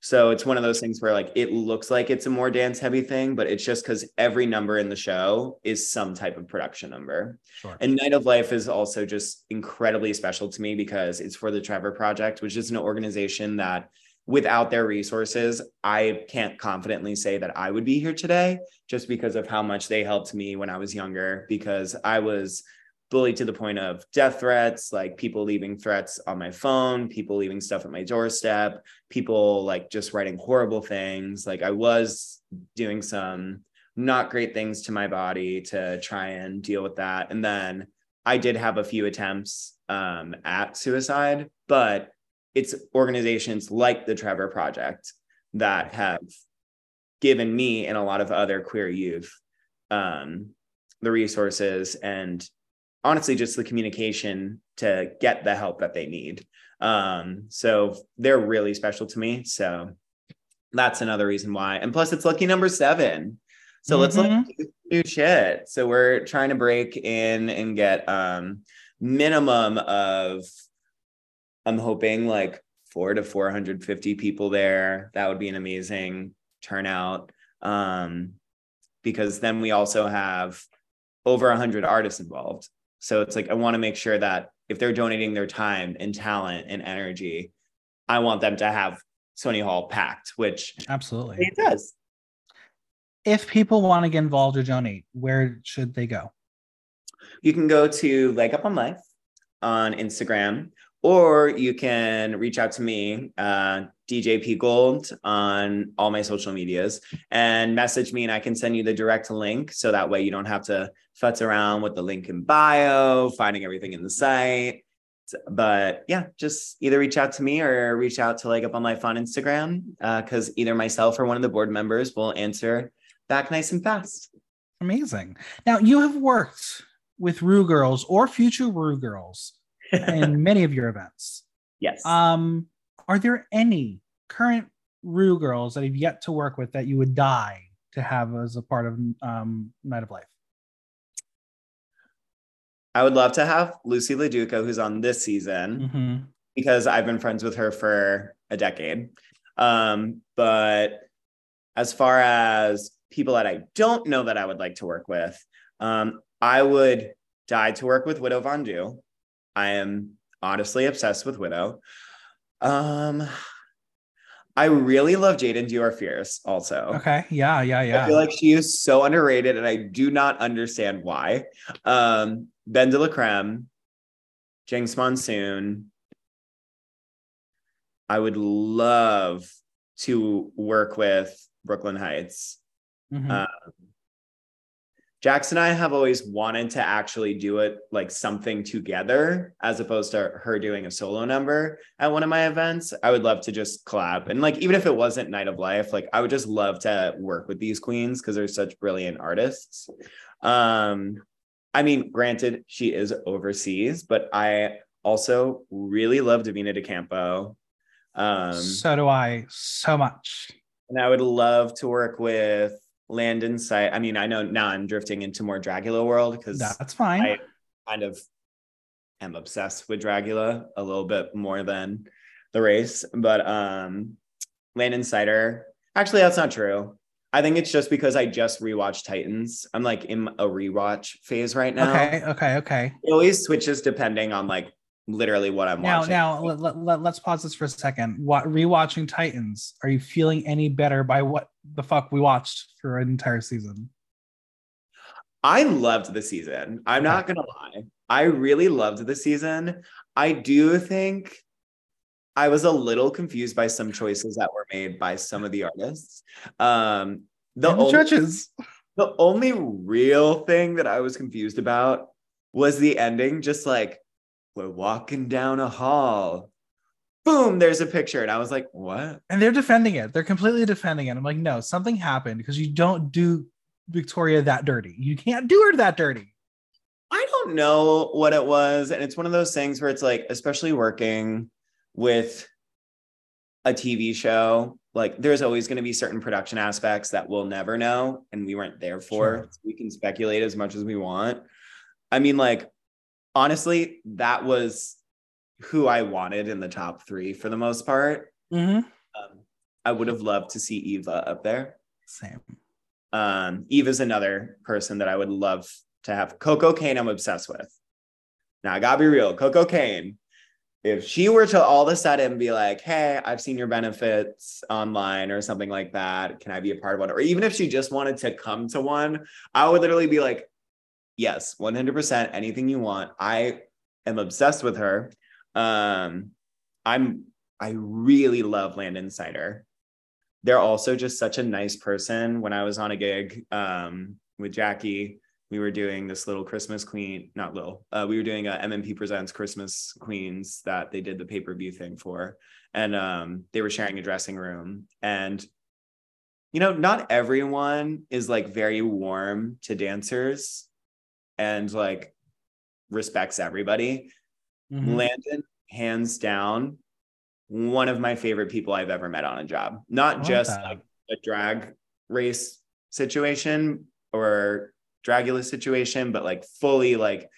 So it's one of those things where like it looks like it's a more dance heavy thing, but it's just because every number in the show is some type of production number. Sure. And Night of Life is also just incredibly special to me because it's for the Trevor Project, which is an organization that without their resources, I can't confidently say that I would be here today just because of how much they helped me when I was younger, because I was bullied to the point of death threats, like people leaving threats on my phone, people leaving stuff at my doorstep, people like just writing horrible things. Like I was doing some not great things to my body to try and deal with that. And then I did have a few attempts um, at suicide, but it's organizations like the Trevor Project that have given me and a lot of other queer youth um, the resources and honestly just the communication to get the help that they need. Um, so they're really special to me. So that's another reason why. And plus, it's lucky number seven. So mm-hmm. let's look new shit. So we're trying to break in and get um minimum of I'm hoping like four to 450 people there. That would be an amazing turnout. Um, because then we also have over 100 artists involved. So it's like, I want to make sure that if they're donating their time and talent and energy, I want them to have Sony Hall packed, which absolutely it does. If people want to get involved or donate, where should they go? You can go to Leg Up on Life on Instagram, or you can reach out to me, uh, DJ P Gold, on all my social medias and message me, and I can send you the direct link. So that way you don't have to futz around with the link in bio, finding everything in the site. But yeah, just either reach out to me or reach out to Leg Up on Life on Instagram because uh, either myself or one of the board members will answer back nice and fast. Amazing. Now you have worked with Rue Girls or future Rue Girls in (laughs) many of your events. Yes. Um, are there any current Rue Girls that you've yet to work with that you would die to have as a part of um, Night of Life? I would love to have Loosey LaDuca, who's on this season, mm-hmm. because I've been friends with her for a decade. Um, but as far as people that I don't know that I would like to work with, um, I would die to work with Widow Von'Du. I am honestly obsessed with Widow. Um, I really love Jaidynn Diore Fierce also. Okay. Yeah. Yeah. Yeah. I feel like she is so underrated and I do not understand why. Um, Ben de la Creme, Jinkx Monsoon. I would love to work with Brooklyn Hytes. Mm-hmm. Um, Jax and I have always wanted to actually do it like something together as opposed to her doing a solo number at one of my events. I would love to just collab. And like, even if it wasn't Night of Life, like I would just love to work with these queens because they're such brilliant artists. Um, I mean, granted, she is overseas, but I also really love Divina De Campo. Um, so do I so much. And I would love to work with Landon Cider. I mean, I know now I'm drifting into more Dragula world because that's fine. I kind of am obsessed with Dragula a little bit more than the race. But um Landon Cider, actually, that's not true. I think it's just because I just rewatched Titans. I'm like in a rewatch phase right now. Okay, okay, okay. It always switches depending on like literally what I'm now, watching. Now, let, let, let, let's pause this for a second. What rewatching Titans? Are you feeling any better by what the fuck we watched for an entire season? I loved the season. I'm not gonna lie. I really loved the season. I do think I was a little confused by some choices that were made by some of the artists. Um, the, the only, judges. The only real thing that I was confused about was the ending. Just like we're walking down a hall. Boom, there's a picture. And I was like, what? And they're defending it. They're completely defending it. I'm like, no, something happened because you don't do Victoria that dirty. You can't do her that dirty. I don't know what it was. And it's one of those things where it's like, especially working with a TV show, like there's always going to be certain production aspects that we'll never know and we weren't there for. Sure. So we can speculate as much as we want. I mean, like honestly, that was who I wanted in the top three for the most part. Mm-hmm. Um, I would have loved to see Eva up there. Same. Um, Eva's another person that I would love to have. Coco Kane, I'm obsessed with. Now, I gotta be real. Coco Kane, if she were to all of a sudden be like, hey, I've seen your benefits online or something like that, can I be a part of one? Or even if she just wanted to come to one, I would literally be like, yes, 100%, anything you want. I am obsessed with her. Um, I'm, I really love Landon Cider. They're also just such a nice person. When I was on a gig um, with Jackie, we were doing this little Christmas Queen, not little, uh, we were doing a MMP Presents Christmas Queens that they did the pay per view thing for. And um, they were sharing a dressing room. And, you know, not everyone is like very warm to dancers and like respects everybody. Mm-hmm. Landon, hands down, one of my favorite people I've ever met on a job. Not just that. like a drag race situation or Dragula situation, but like fully like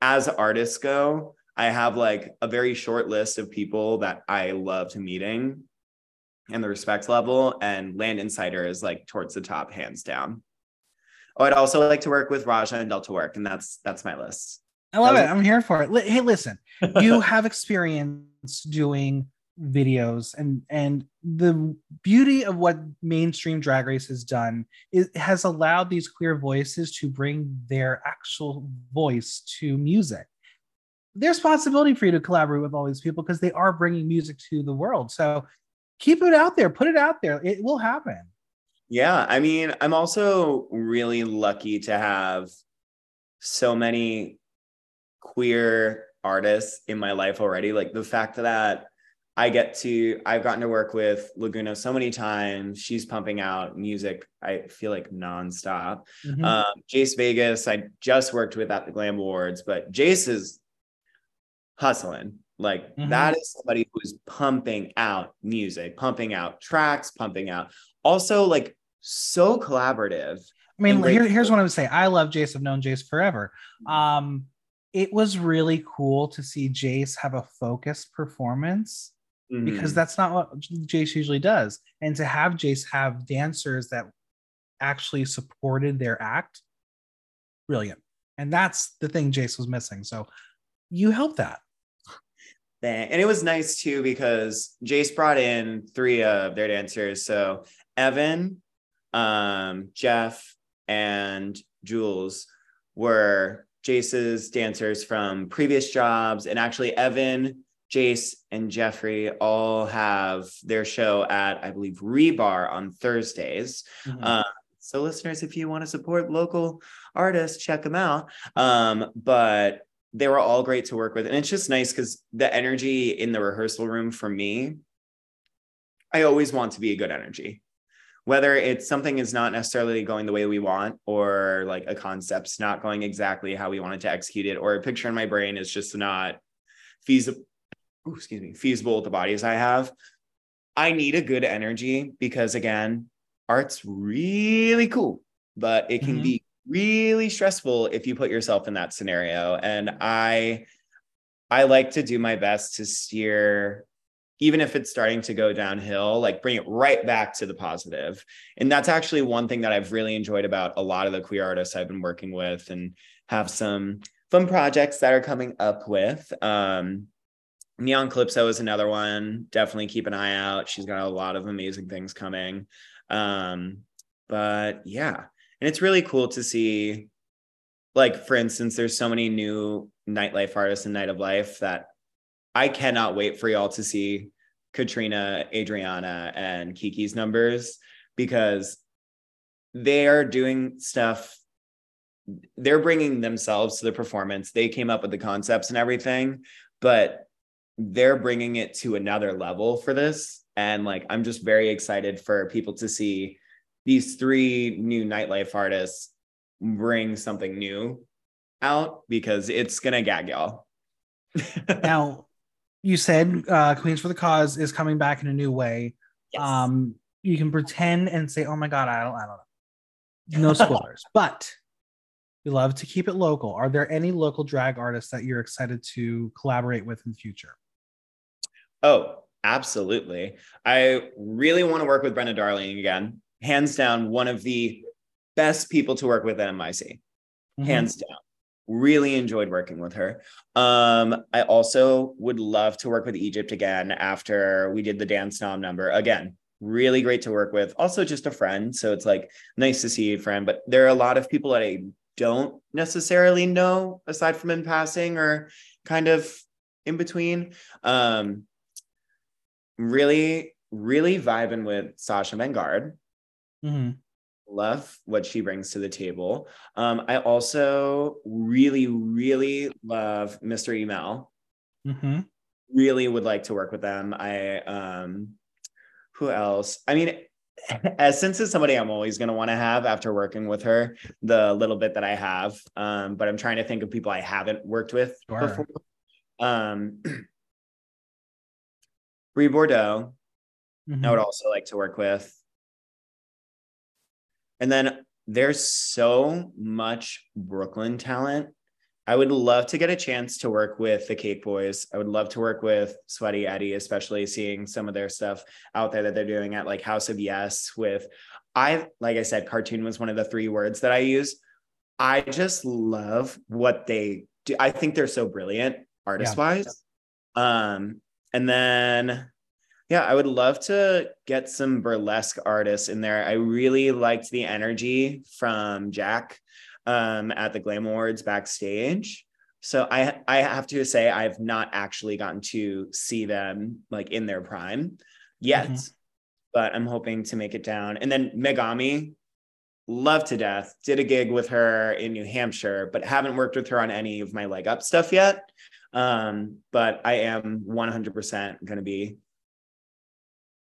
as artists go, I have like a very short list of people that I loved meeting and the respect level. And Landon Cider is like towards the top, hands down. Oh, I'd also like to work with Raja and Delta Work, and that's that's my list. I love was- it. I'm here for it. Hey, listen, (laughs) you have experience doing videos and and the beauty of what mainstream drag race has done is has allowed these queer voices to bring their actual voice to music there's possibility for you to collaborate with all these people because they are bringing music to the world. So keep it out there, put it out there. It will happen. Yeah, I mean, I'm also really lucky to have so many queer artists in my life already. Like the fact that I get to, I've gotten to work with Laguna so many times. She's pumping out music, I feel like nonstop. Mm-hmm. Um, Jace Vegas, I just worked with at the Glam Awards, but Jace is hustling. Like mm-hmm. that is somebody who's pumping out music, pumping out tracks, pumping out also like so collaborative. I mean, here, here's what I would say. I love Jace. I've known Jace forever. Um, it was really cool to see Jace have a focused performance mm-hmm. because that's not what Jace usually does. And to have Jace have dancers that actually supported their act, brilliant. And that's the thing Jace was missing. So you helped that. And it was nice too because Jace brought in three of their dancers. So Evan, um, Jeff, and Jules were Jace's dancers from previous jobs. And actually, Evan, Jace, and Jeffrey all have their show at, I believe, Rebar on Thursdays. Mm-hmm. Uh, so, listeners, if you want to support local artists, check them out. Um, but they were all great to work with. And it's just nice because the energy in the rehearsal room for me, I always want to be a good energy whether it's something is not necessarily going the way we want or like a concept's not going exactly how we wanted to execute it or a picture in my brain is just not feasible excuse me feasible with the bodies i have i need a good energy because again art's really cool but it can mm-hmm. be really stressful if you put yourself in that scenario and i i like to do my best to steer even if it's starting to go downhill, like bring it right back to the positive. And that's actually one thing that I've really enjoyed about a lot of the queer artists I've been working with and have some fun projects that are coming up with. Um, Neon Calypso is another one. Definitely keep an eye out. She's got a lot of amazing things coming. Um, but yeah, and it's really cool to see, like, for instance, there's so many new nightlife artists in Night of Life that I cannot wait for y'all to see Katrina, Adriana, and Kiki's numbers because they are doing stuff. They're bringing themselves to the performance. They came up with the concepts and everything, but they're bringing it to another level for this. And like, I'm just very excited for people to see these three new nightlife artists bring something new out because it's gonna gag y'all. (laughs) now, you said uh, Queens for the Cause is coming back in a new way. Yes. Um, you can pretend and say, "Oh my god, I don't, I don't know." No spoilers, (laughs) but we love to keep it local. Are there any local drag artists that you're excited to collaborate with in the future? Oh, absolutely. I really want to work with Brenda Darling again. Hands down, one of the best people to work with at MIC. Mm-hmm. Hands down really enjoyed working with her. Um, I also would love to work with Egypt again after we did the dance nom number. Again, really great to work with. Also, just a friend. So it's like nice to see a friend. But there are a lot of people that I don't necessarily know aside from in passing or kind of in between. Um, really, really vibing with Sasha Vanguard. Mm-hmm love what she brings to the table. Um, I also really, really love Mr. Email. Mm-hmm. Really would like to work with them. I um, who else? I mean, (laughs) as since it's somebody I'm always going to want to have after working with her, the little bit that I have. Um, but I'm trying to think of people I haven't worked with sure. before. Um, (clears throat) Brie Bordeaux, mm-hmm. I would also like to work with. And then there's so much Brooklyn talent. I would love to get a chance to work with the Cake Boys. I would love to work with Sweaty Eddie, especially seeing some of their stuff out there that they're doing at like House of Yes with I like I said cartoon was one of the three words that I use. I just love what they do. I think they're so brilliant artist wise. Yeah. Um and then yeah, I would love to get some burlesque artists in there. I really liked the energy from Jack um, at the Glam Awards backstage. So I I have to say I've not actually gotten to see them like in their prime yet, mm-hmm. but I'm hoping to make it down. And then Megami, love to death. Did a gig with her in New Hampshire, but haven't worked with her on any of my leg up stuff yet. Um, but I am 100% going to be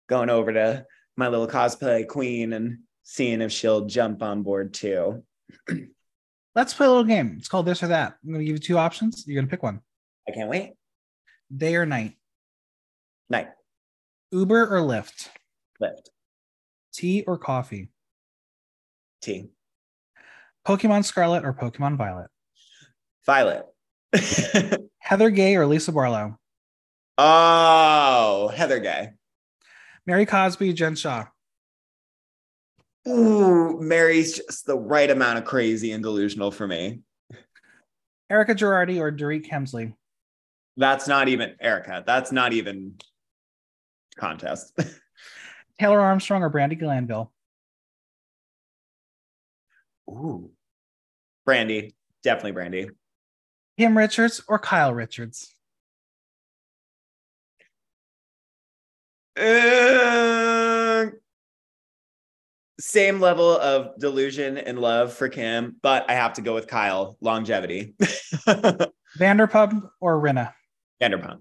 going over to my little cosplay queen and seeing if she'll jump on board too. (clears throat) Let's play a little game. It's called this or that. I'm going to give you two options. You're going to pick one. I can't wait. Day or night? Night. Uber or Lyft? Lyft. Tea or coffee? Tea. Pokemon Scarlet or Pokemon Violet? Violet. (laughs) Heather Gay or Lisa Barlow? Oh, Heather Gay. Mary Cosby, Jen Shah. Ooh, Mary's just the right amount of crazy and delusional for me. Erika Girardi or Dorit Kemsley? That's not even Erika. That's not even contest. (laughs) Taylor Armstrong or Brandi Glanville? Ooh. Brandi. Definitely Brandi. Kim Richards or Kyle Richards? Uh, same level of delusion and love for Kim, but I have to go with Kyle. Longevity. (laughs) Vanderpump or Rinna? Vanderpump.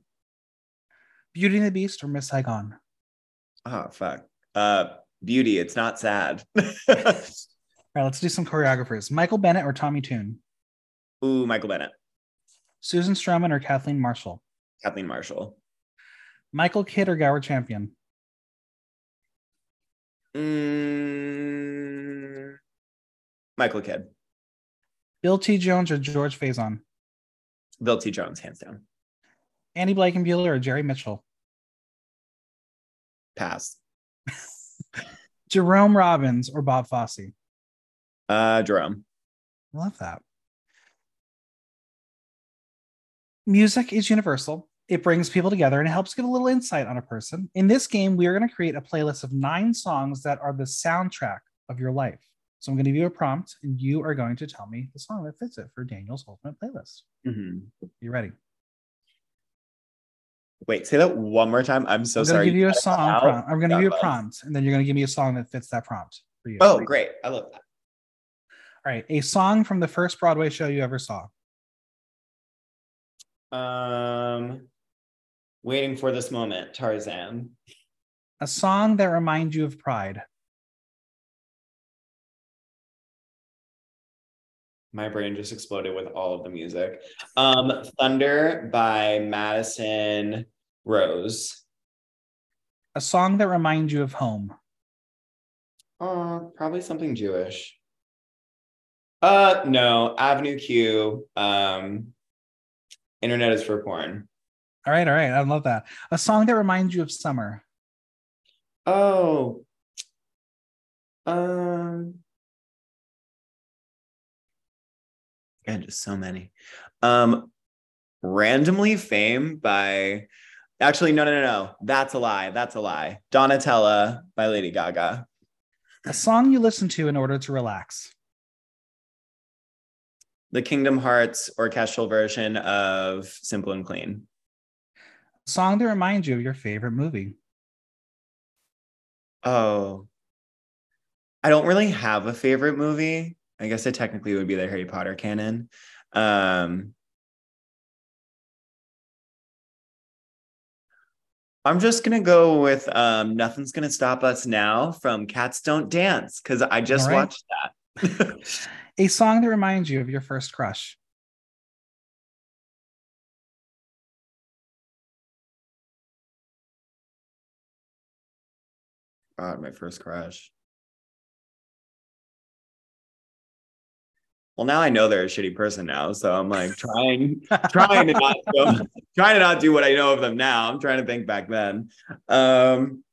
Beauty and the Beast or Miss Saigon? Oh fuck. Uh, Beauty. It's not sad. (laughs) All right, let's do some choreographers. Michael Bennett or Tommy Tune? Ooh, Michael Bennett. Susan Stroman or Kathleen Marshall? Kathleen Marshall. Michael Kidd or Gower Champion? Mm, Michael Kidd. Bill T. Jones or George Faison? Bill T. Jones, hands down. Andy Blankenbuehler or Jerry Mitchell? Pass. (laughs) Jerome Robbins or Bob Fosse? Uh, Jerome. I love that. Music is universal. It brings people together and it helps give a little insight on a person. In this game, we are going to create a playlist of nine songs that are the soundtrack of your life. So I'm going to give you a prompt, and you are going to tell me the song that fits it for Daniel's ultimate playlist. Mm-hmm. You ready? Wait, say that one more time. I'm so I'm sorry. Give you a song prompt. I'm going to give you a prompt, and then you're going to give me a song that fits that prompt for you. Oh, great! I love that. All right, a song from the first Broadway show you ever saw. Um, waiting for this moment, Tarzan. A song that reminds you of pride. My brain just exploded with all of the music. Um, Thunder by Madison Rose. A song that reminds you of home. Oh, probably something Jewish. Uh, no, Avenue Q. Um, Internet is for porn. All right, all right. I love that. A song that reminds you of summer. Oh. Um and just so many. Um randomly fame by actually no no no no. That's a lie. That's a lie. Donatella by Lady Gaga. A song you listen to in order to relax the Kingdom Hearts orchestral version of Simple and Clean. Song to remind you of your favorite movie. Oh, I don't really have a favorite movie. I guess it technically would be the Harry Potter canon. Um, I'm just gonna go with um, "Nothing's Gonna Stop Us Now" from Cats Don't Dance because I just right. watched that. (laughs) A song that reminds you of your first crush. God, my first crush. Well, now I know they're a shitty person now, so I'm like (laughs) trying, trying to not, go, (laughs) trying to not do what I know of them now. I'm trying to think back then. Um,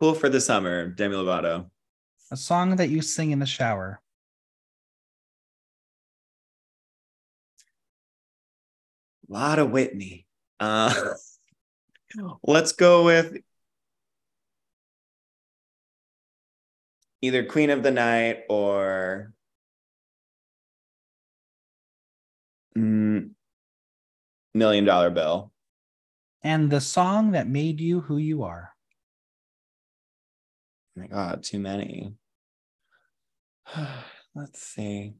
Cool for the summer, Demi Lovato. A song that you sing in the shower. A lot of Whitney. Uh, (laughs) Let's go with either Queen of the Night or mm, Million Dollar Bill. And the song that made you who you are. Oh my God, too many. (sighs) Let's see.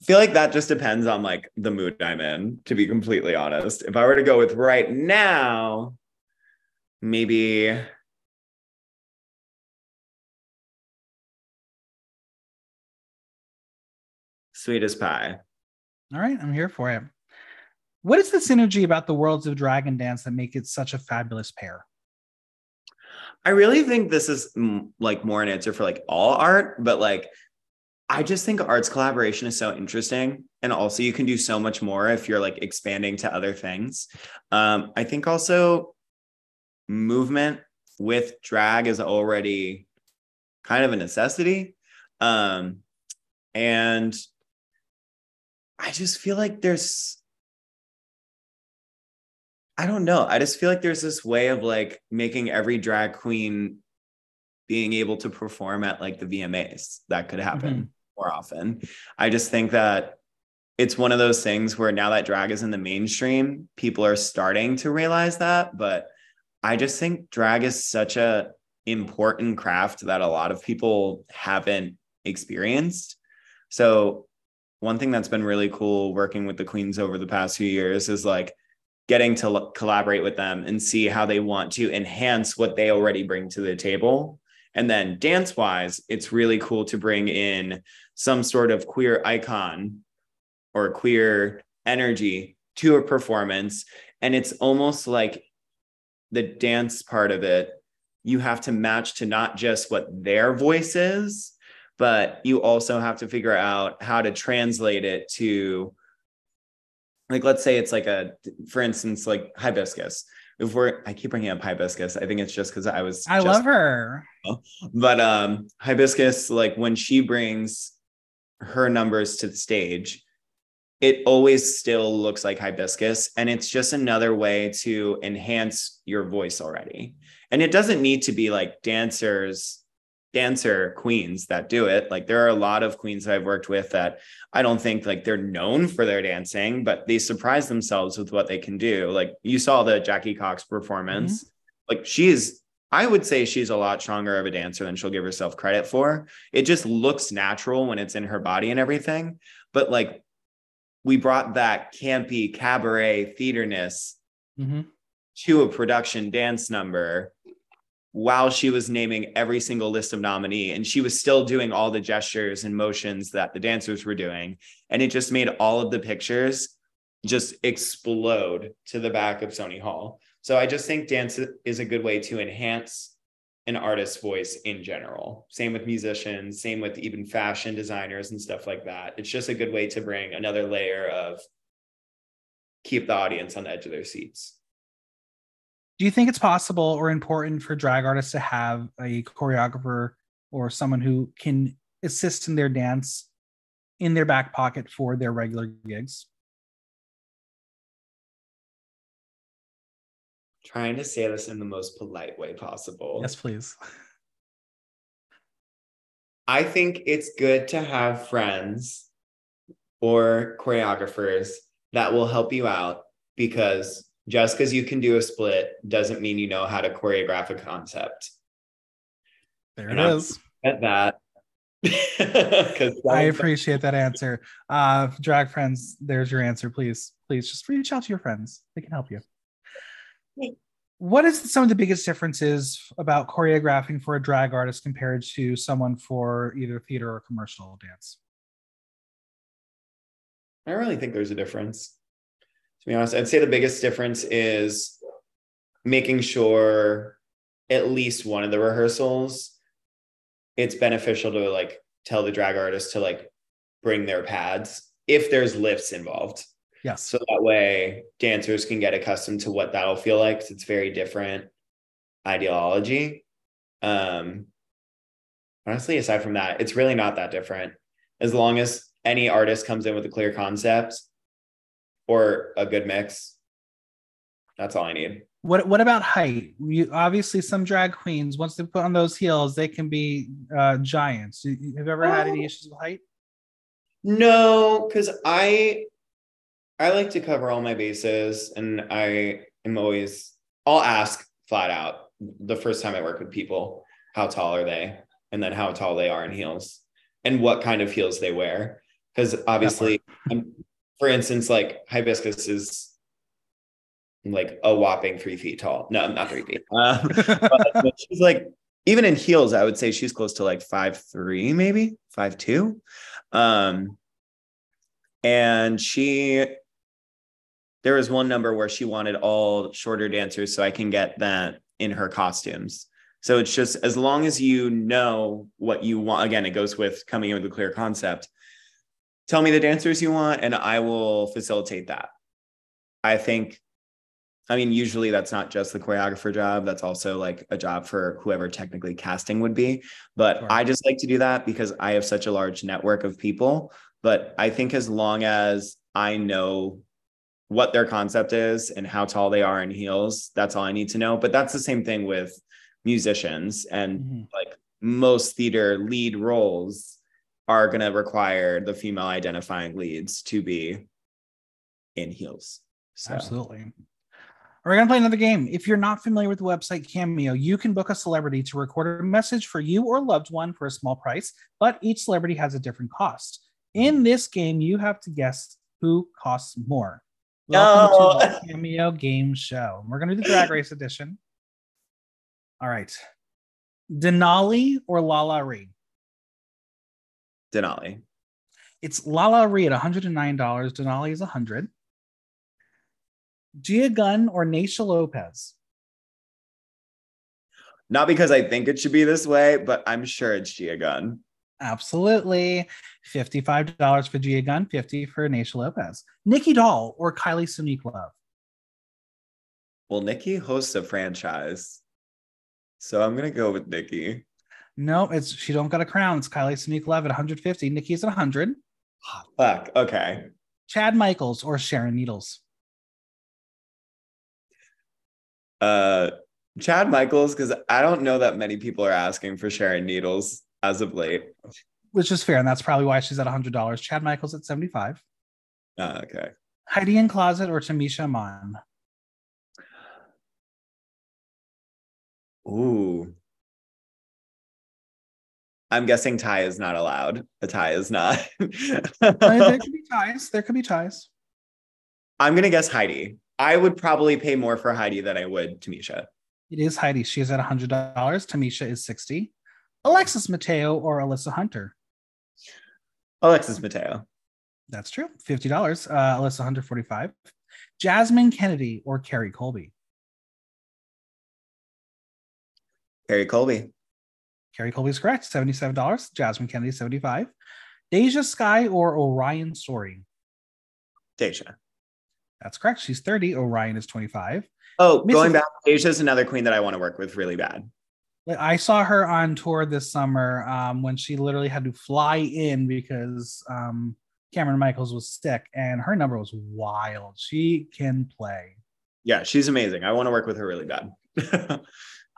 I feel like that just depends on like the mood I'm in, to be completely honest. If I were to go with right now, maybe Sweet as pie. All right, I'm here for it. What is the synergy about the worlds of dragon dance that make it such a fabulous pair? I really think this is like more an answer for like all art, but like I just think arts collaboration is so interesting. And also, you can do so much more if you're like expanding to other things. Um, I think also movement with drag is already kind of a necessity. Um, and I just feel like there's, I don't know. I just feel like there's this way of like making every drag queen being able to perform at like the VMAs that could happen. Mm-hmm more often. I just think that it's one of those things where now that drag is in the mainstream, people are starting to realize that. But I just think drag is such a important craft that a lot of people haven't experienced. So one thing that's been really cool working with the queens over the past few years is like getting to l- collaborate with them and see how they want to enhance what they already bring to the table. And then dance wise, it's really cool to bring in some sort of queer icon or queer energy to a performance. And it's almost like the dance part of it, you have to match to not just what their voice is, but you also have to figure out how to translate it to like let's say it's like a for instance like hibiscus if we're i keep bringing up hibiscus i think it's just because i was i just, love her but um hibiscus like when she brings her numbers to the stage, it always still looks like hibiscus. And it's just another way to enhance your voice already. And it doesn't need to be like dancers, dancer queens that do it. Like there are a lot of queens that I've worked with that I don't think like they're known for their dancing, but they surprise themselves with what they can do. Like you saw the Jackie Cox performance. Mm-hmm. Like she's I would say she's a lot stronger of a dancer than she'll give herself credit for. It just looks natural when it's in her body and everything. But like we brought that campy cabaret theaterness mm-hmm. to a production dance number while she was naming every single list of nominee and she was still doing all the gestures and motions that the dancers were doing and it just made all of the pictures just explode to the back of Sony Hall. So I just think dance is a good way to enhance an artist's voice in general. Same with musicians, same with even fashion designers and stuff like that. It's just a good way to bring another layer of keep the audience on the edge of their seats. Do you think it's possible or important for drag artists to have a choreographer or someone who can assist in their dance in their back pocket for their regular gigs? trying to say this in the most polite way possible. Yes, please. I think it's good to have friends or choreographers that will help you out because just because you can do a split doesn't mean you know how to choreograph a concept. There and it I'm is. At that. (laughs) I appreciate that answer. Uh, drag friends, there's your answer. Please, please just reach out to your friends. They can help you what is some of the biggest differences about choreographing for a drag artist compared to someone for either theater or commercial dance? I really think there's a difference. To be honest, I'd say the biggest difference is making sure at least one of the rehearsals it's beneficial to like tell the drag artist to like bring their pads if there's lifts involved Yes. So that way dancers can get accustomed to what that'll feel like. It's very different ideology. Um, honestly, aside from that, it's really not that different. As long as any artist comes in with a clear concept or a good mix, that's all I need. What what about height? You obviously some drag queens once they put on those heels, they can be uh, giants. Have you ever had any issues with height? No, because I I like to cover all my bases, and I am always I'll ask flat out the first time I work with people, how tall are they? And then how tall they are in heels and what kind of heels they wear. Because obviously, for instance, like hibiscus is like a whopping three feet tall. No, not three feet. Uh, (laughs) but she's like, even in heels, I would say she's close to like five three, maybe five two. Um, and she there was one number where she wanted all shorter dancers so I can get that in her costumes. So it's just as long as you know what you want. Again, it goes with coming in with a clear concept. Tell me the dancers you want, and I will facilitate that. I think, I mean, usually that's not just the choreographer job, that's also like a job for whoever technically casting would be. But sure. I just like to do that because I have such a large network of people. But I think as long as I know what their concept is and how tall they are in heels. That's all I need to know. But that's the same thing with musicians and mm-hmm. like most theater lead roles are going to require the female identifying leads to be in heels. So. Absolutely. We're going to play another game. If you're not familiar with the website Cameo, you can book a celebrity to record a message for you or loved one for a small price, but each celebrity has a different cost. In mm-hmm. this game, you have to guess who costs more. Welcome no. to the Cameo Game Show. We're going to do the Drag (laughs) Race edition. All right. Denali or LaLa Ri? Denali. It's LaLa at $109. Denali is 100 Gia Gunn or Naysha Lopez? Not because I think it should be this way, but I'm sure it's Gia Gunn. Absolutely. $55 for Gia Gunn, 50 for Naysha Lopez. Nikki Doll or Kylie Sonique Love? Well, Nikki hosts a franchise. So I'm gonna go with Nikki. No, it's she don't got a crown. It's Kylie Sonique Love at 150. Nikki's at 100. Oh, fuck. Okay. Chad Michaels or Sharon Needles? Uh Chad Michaels, because I don't know that many people are asking for Sharon Needles as of late. Which is fair, and that's probably why she's at $100. Chad Michaels at 75 uh, Okay. Heidi N Closet or Tamisha Iman? Ooh. I'm guessing tie is not allowed. A tie is not. (laughs) there could be ties. There could be ties. I'm gonna guess Heidi. I would probably pay more for Heidi than I would Tamisha. It is Heidi. She is at $100. Tamisha is 60 Alexis Mateo or Alyssa Hunter? Alexis Mateo. That's true. $50. Uh, Alyssa Hunter, 45 Jasmine Kennedy or Kerri Colby? Kerri Colby. Kerri Colby's correct. $77. Jasmine Kennedy, 75 Deja Skye or Orion Story? Deja. That's correct. She's 30. Orion is 25. Oh, Mrs. going back, Deja's another queen that I want to work with really bad. I saw her on tour this summer um, when she literally had to fly in because um, Cameron Michaels was sick, and her number was wild. She can play. Yeah, she's amazing. I want to work with her really bad. (laughs)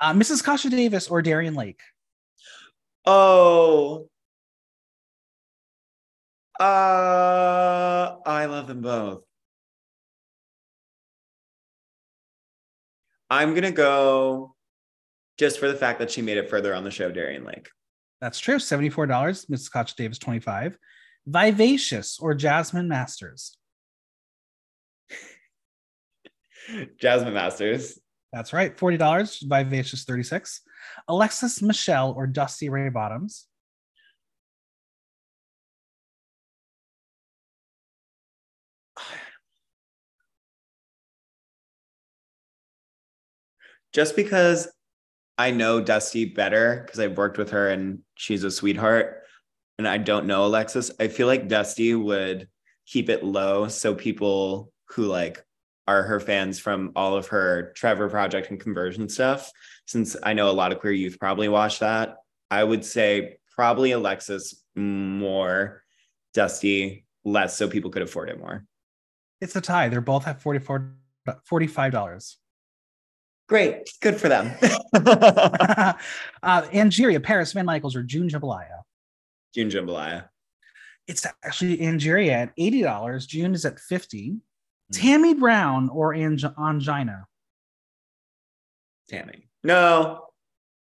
uh, Mrs. Kasha Davis or Darienne Lake? Oh, uh, I love them both. I'm gonna go just for the fact that she made it further on the show, Darienne Lake. That's true. $74. Mrs. Scotch Davis, 25 Vivacious or Jasmine Masters? (laughs) Jasmine Masters. That's right. $40. Vivacious, 36 Alexis Michelle or Dusty Ray Bottoms? Just because I know Dusty better because I've worked with her and she's a sweetheart. And I don't know Alexis. I feel like Dusty would keep it low so people who like are her fans from all of her Trevor project and conversion stuff. Since I know a lot of queer youth probably watch that, I would say probably Alexis more, Dusty less, so people could afford it more. It's a tie. They're both at 44 $45. Great. Good for them. (laughs) uh, Angeria, Paris Van Michaels, or June Jambalaya? June Jambalaya. It's actually Angeria at $80. June is at 50 Tammy Brown or Ange- Angina? Tammy. No.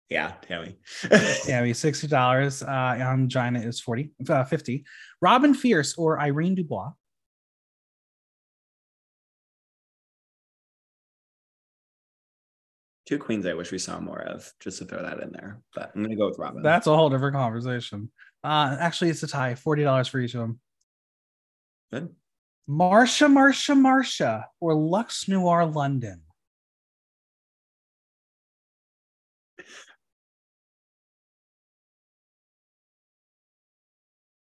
Yeah, Tammy. (laughs) Tammy, sixty dollars. Uh, Angina is 40, uh, 50. Robin Fierce or Irene Dubois? Two queens I wish we saw more of, just to throw that in there. But I'm gonna go with Robin. That's a whole different conversation. Uh, actually, it's a tie. Forty dollars for each of them. Good. Marcia, Marcia, Marcia, or Lux Noir London.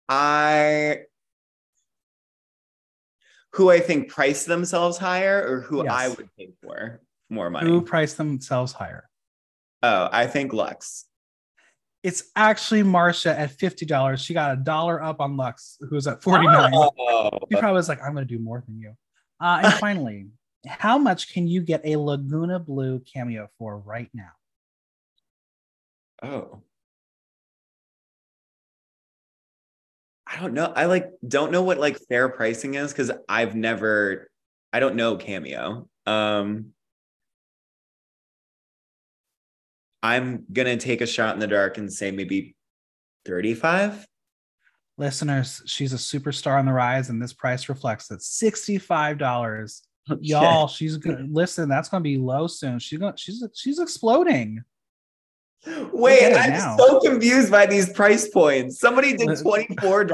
I who I think price themselves higher or who yes. I would pay for more money. Who price themselves higher? Oh, I think Lux. It's actually Marcia at fifty dollars. She got a dollar up on Lux, who's at forty nine. Oh. She probably was like, "I'm going to do more than you." Uh, and (laughs) finally, how much can you get a Laguna Blue cameo for right now? Oh, I don't know. I like don't know what like fair pricing is because I've never. I don't know cameo. Um, I'm gonna take a shot in the dark and say maybe 35. Listeners, she's a superstar on the rise, and this price reflects that $65. Okay. Y'all, she's gonna listen, that's gonna be low soon. She's gonna she's she's exploding. Wait, I'm now. so confused by these price points. Somebody did $24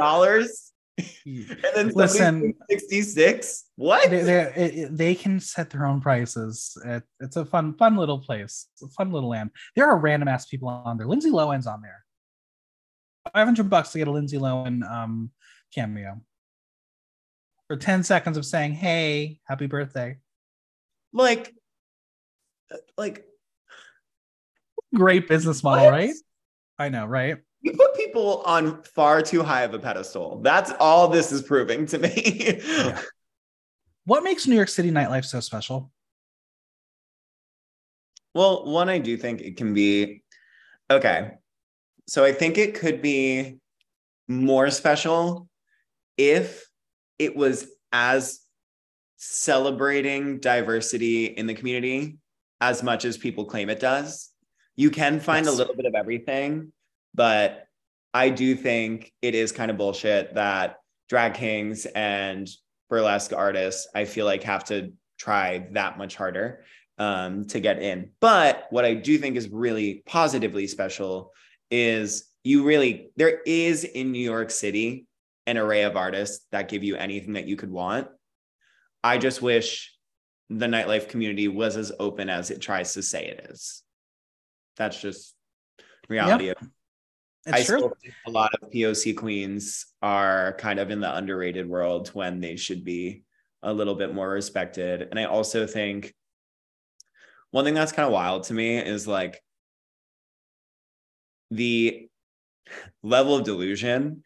(laughs) and then listen 66 what? they, they can set their own prices. It, it's a fun fun little place it's a fun little land. There are random ass people on there. Lindsay lohan's on there. 500 bucks to get a lindsay lohan um cameo. For 10 seconds of saying hey happy birthday. Like like great business model what? right? I know right you put people on far too high of a pedestal. That's all this is proving to me. yeah. (laughs) What makes New York City nightlife so special? Well, one, I do think it can be okay. So I think it could be more special if it was as celebrating diversity in the community as much as people claim it does. You can find yes. a little bit of everything, but I do think it is kind of bullshit that drag kings and burlesque artists, I feel like, have to try that much harder um, to get in. But what I do think is really positively special is you really, there is in New York City an array of artists that give you anything that you could want. I just wish the nightlife community was as open as it tries to say it is. That's just reality yep. of it's I true. think a lot of POC queens are kind of in the underrated world when they should be a little bit more respected. And I also think one thing that's kind of wild to me is like the level of delusion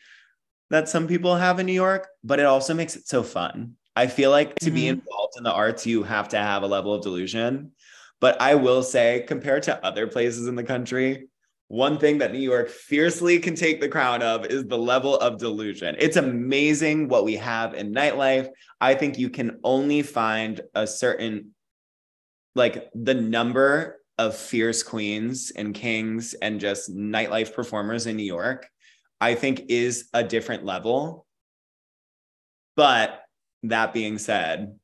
that some people have in New York, but it also makes it so fun. I feel like to mm-hmm. be involved in the arts, you have to have a level of delusion. But I will say, compared to other places in the country, one thing that New York fiercely can take the crown of is the level of delusion. It's amazing what we have in nightlife. I think you can only find a certain, like the number of fierce queens and kings and just nightlife performers in New York, I think is a different level. But that being said,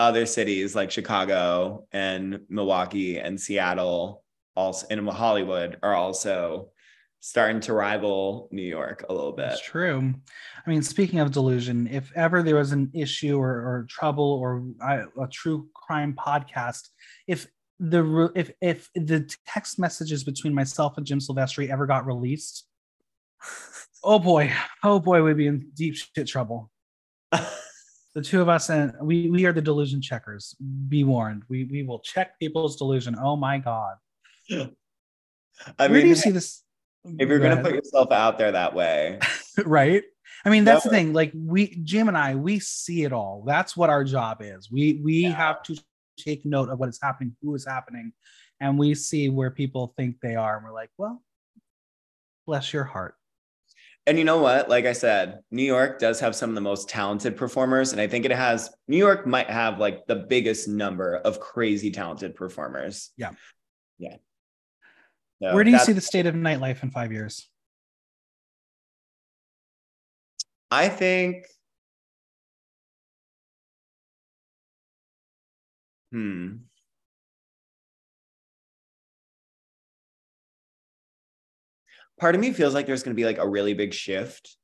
other cities like Chicago and Milwaukee and Seattle also in Hollywood are also starting to rival New York a little bit. It's true. I mean, speaking of delusion, if ever there was an issue or, or trouble or a true crime podcast, if the if if the text messages between myself and Jim Silvestri ever got released, (laughs) oh boy, oh boy, we'd be in deep shit trouble. (laughs) the two of us and we we are the delusion checkers. Be warned. We we will check people's delusion. Oh my god. I Where mean, do you see this? If you're going to put yourself out there that way, (laughs) right? I mean, that's no. the thing. Like we, Jim and I, we see it all. That's what our job is. We we yeah. have to take note of what is happening, who is happening, and we see where people think they are, and we're like, well, bless your heart. And you know what? Like I said, New York does have some of the most talented performers. And I think it has, New York might have like the biggest number of crazy talented performers. Yeah. Yeah. So Where do you see the state of nightlife in five years? I think, hmm. part of me feels like there's going to be like a really big shift.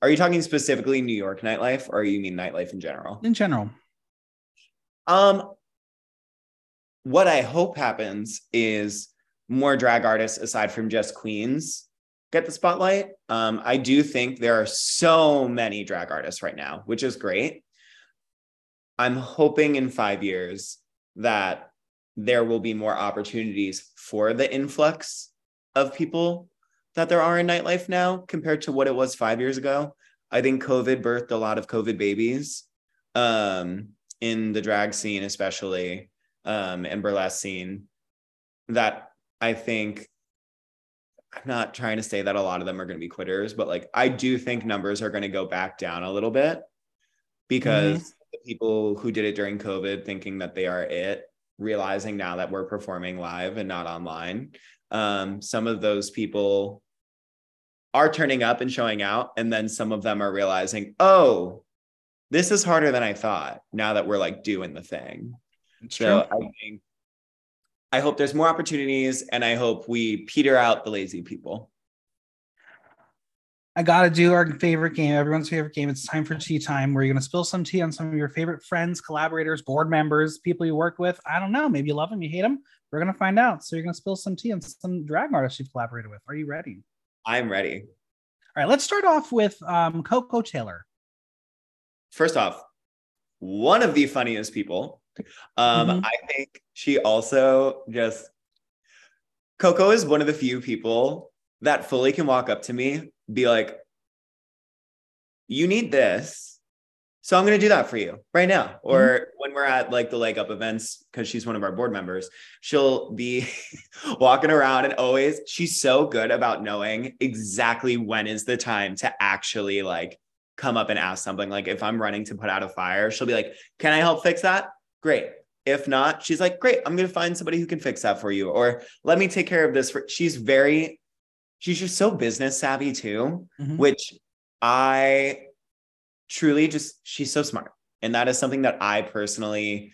Are you talking specifically New York nightlife or you mean nightlife in general? In general. Um what I hope happens is more drag artists aside from just queens get the spotlight. Um, I do think there are so many drag artists right now, which is great. I'm hoping in five years that there will be more opportunities for the influx of people that there are in nightlife now compared to what it was five years ago. I think COVID birthed a lot of COVID babies um, in the drag scene, especially um, and burlesque scene. That I think I'm not trying to say that a lot of them are going to be quitters, but like I do think numbers are going to go back down a little bit because mm-hmm. the people who did it during COVID thinking that they are it, realizing now that we're performing live and not online, um, some of those people are turning up and showing out. And then some of them are realizing, oh, this is harder than I thought now that we're like doing the thing. It's so true. I think I hope there's more opportunities and I hope we peter out the lazy people. I gotta do our favorite game, everyone's favorite game. It's time for tea time where you're gonna spill some tea on some of your favorite friends, collaborators, board members, people you work with. I don't know, maybe you love them, you hate them. We're gonna find out. So you're gonna spill some tea on some drag artists you've collaborated with. Are you ready? I'm ready. All right, let's start off with um, Coco Taylor. First off, one of the funniest people. Um, mm-hmm. I think she also just Coco is one of the few people that fully can walk up to me, be like, "You need this." So I'm going to do that for you right now. Or mm-hmm. when we're at like the leg up events, because she's one of our board members, she'll be (laughs) walking around and always, she's so good about knowing exactly when is the time to actually like come up and ask something. Like if I'm running to put out a fire, she'll be like, Can I help fix that? Great. If not, she's like, Great, I'm going to find somebody who can fix that for you. Or let me take care of this. For, she's very, she's just so business savvy too, mm-hmm. which I truly just she's so smart and that is something that i personally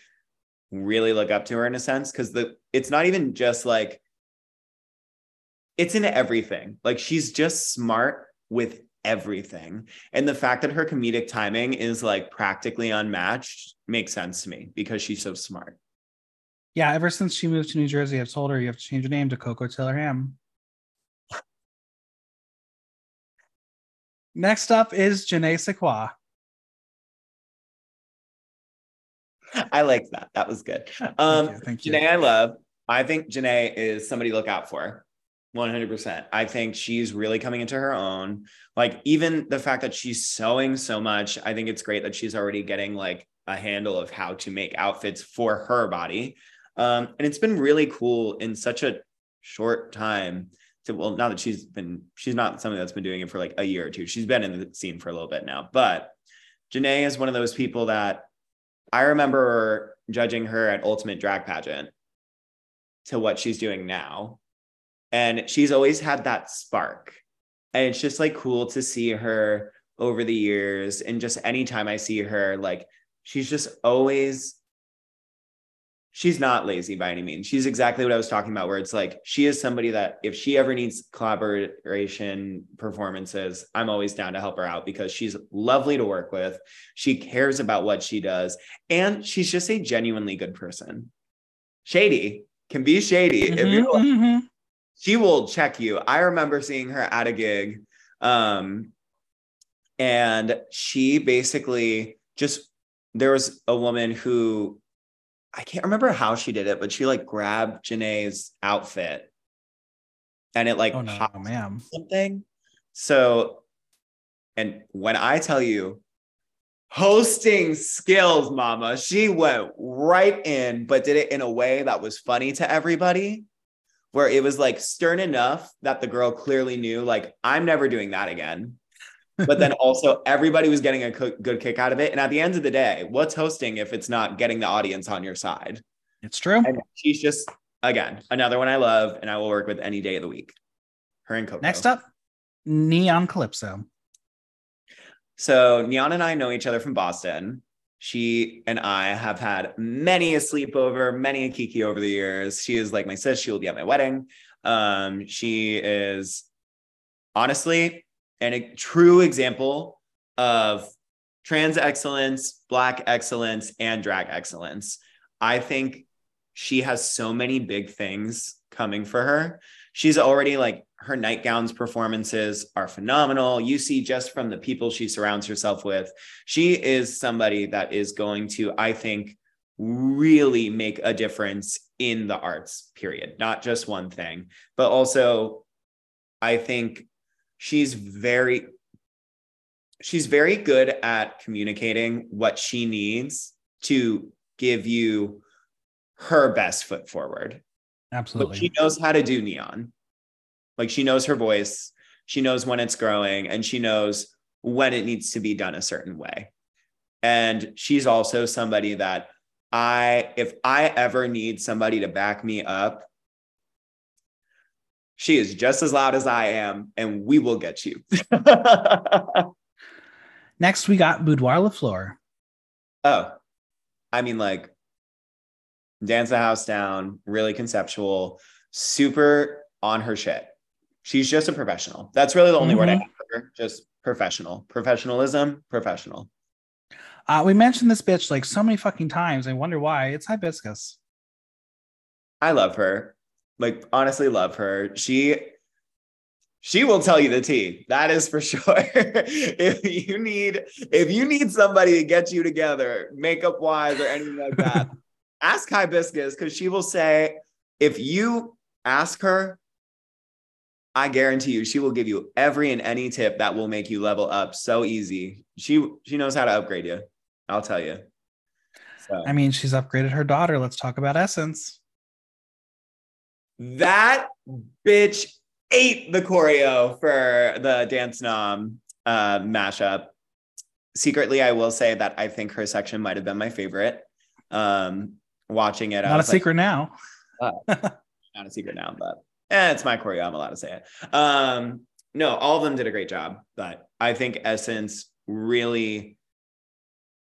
really look up to her in a sense because the it's not even just like it's in everything like she's just smart with everything and the fact that her comedic timing is like practically unmatched makes sense to me because she's so smart yeah ever since she moved to new jersey i've told her you have to change your name to Coco taylor ham next up is janae sequoia I like that. That was good. Um, thank you, thank you. Janae, I love. I think Janae is somebody to look out for. 100%. I think she's really coming into her own. Like, even the fact that she's sewing so much, I think it's great that she's already getting like a handle of how to make outfits for her body. Um, and it's been really cool in such a short time to, well, now that she's been, she's not somebody that's been doing it for like a year or two. She's been in the scene for a little bit now, but Janae is one of those people that I remember judging her at Ultimate Drag Pageant to what she's doing now. And she's always had that spark. And it's just like cool to see her over the years. And just anytime I see her, like she's just always she's not lazy by any means. She's exactly what I was talking about, where it's like she is somebody that if she ever needs collaboration performances, I'm always down to help her out because she's lovely to work with. She cares about what she does, and she's just a genuinely good person. Shady can be shady. Mm-hmm, if you're like, mm-hmm. She will check you. I remember seeing her at a gig. Um, and she basically just there was a woman who I can't remember how she did it, but she like grabbed Janae's outfit and it like oh, no, ma'am. something. So, and when I tell you hosting skills, mama, she went right in, but did it in a way that was funny to everybody, where it was like stern enough that the girl clearly knew, like, I'm never doing that again. but then (laughs) also everybody was getting a good kick out of it. And at the end of the day, what's hosting if it's not getting the audience on your side? It's true. And she's just again another one I love, and I will work with any day of the week. Her and Coco. Next up, Neon Calypso. So Neon and I know each other from Boston. She and I have had many a sleepover, many a kiki over the years. She is like my sis. She will be at my wedding. Um, she is honestly and a true example of trans excellence, black excellence, and drag excellence. I think she has so many big things coming for her. She's already like her nightgowns performances are phenomenal. You see just from the people she surrounds herself with, she is somebody that is going to, I think, really make a difference in the arts, period. Not just one thing, but also I think she's very she's very good at communicating what she needs to give you her best foot forward. Absolutely. But she knows how to do neon. Like she knows her voice, she knows when it's growing, and she knows when it needs to be done a certain way. And she's also somebody that I, if I ever need somebody to back me up, she is just as loud as I am, and we will get you. (laughs) Next, we got Boudoir LaFleur. Oh, I mean, like, dance the house down, really conceptual, super on her shit. She's just a professional. That's really the only mm-hmm. word I mm-hmm. have for her. Just professional. Professionalism, professional. Uh, we mentioned this bitch like so many fucking times. I wonder why. It's hibiscus. I love her like honestly love her. She she will tell you the tea. That is for (laughs) sure. if you need if you need somebody to get you together, makeup wise or anything like that, (laughs) ask Hibiscus because she will say if you ask her, I guarantee you she will give you every and any tip that will make you level up so easy. She she knows how to upgrade you. I'll tell you. So. I mean, she's upgraded her daughter. Let's talk about Essence. That bitch ate the choreo for the Dance Nom uh, mashup. Secretly, I will say that I think her section might have been my favorite. Um, watching it, not a secret like, now. uh, (laughs) not a secret now, but eh, it's my choreo. I'm allowed to say it. Um, no, all of them did a great job, but I think Essence really,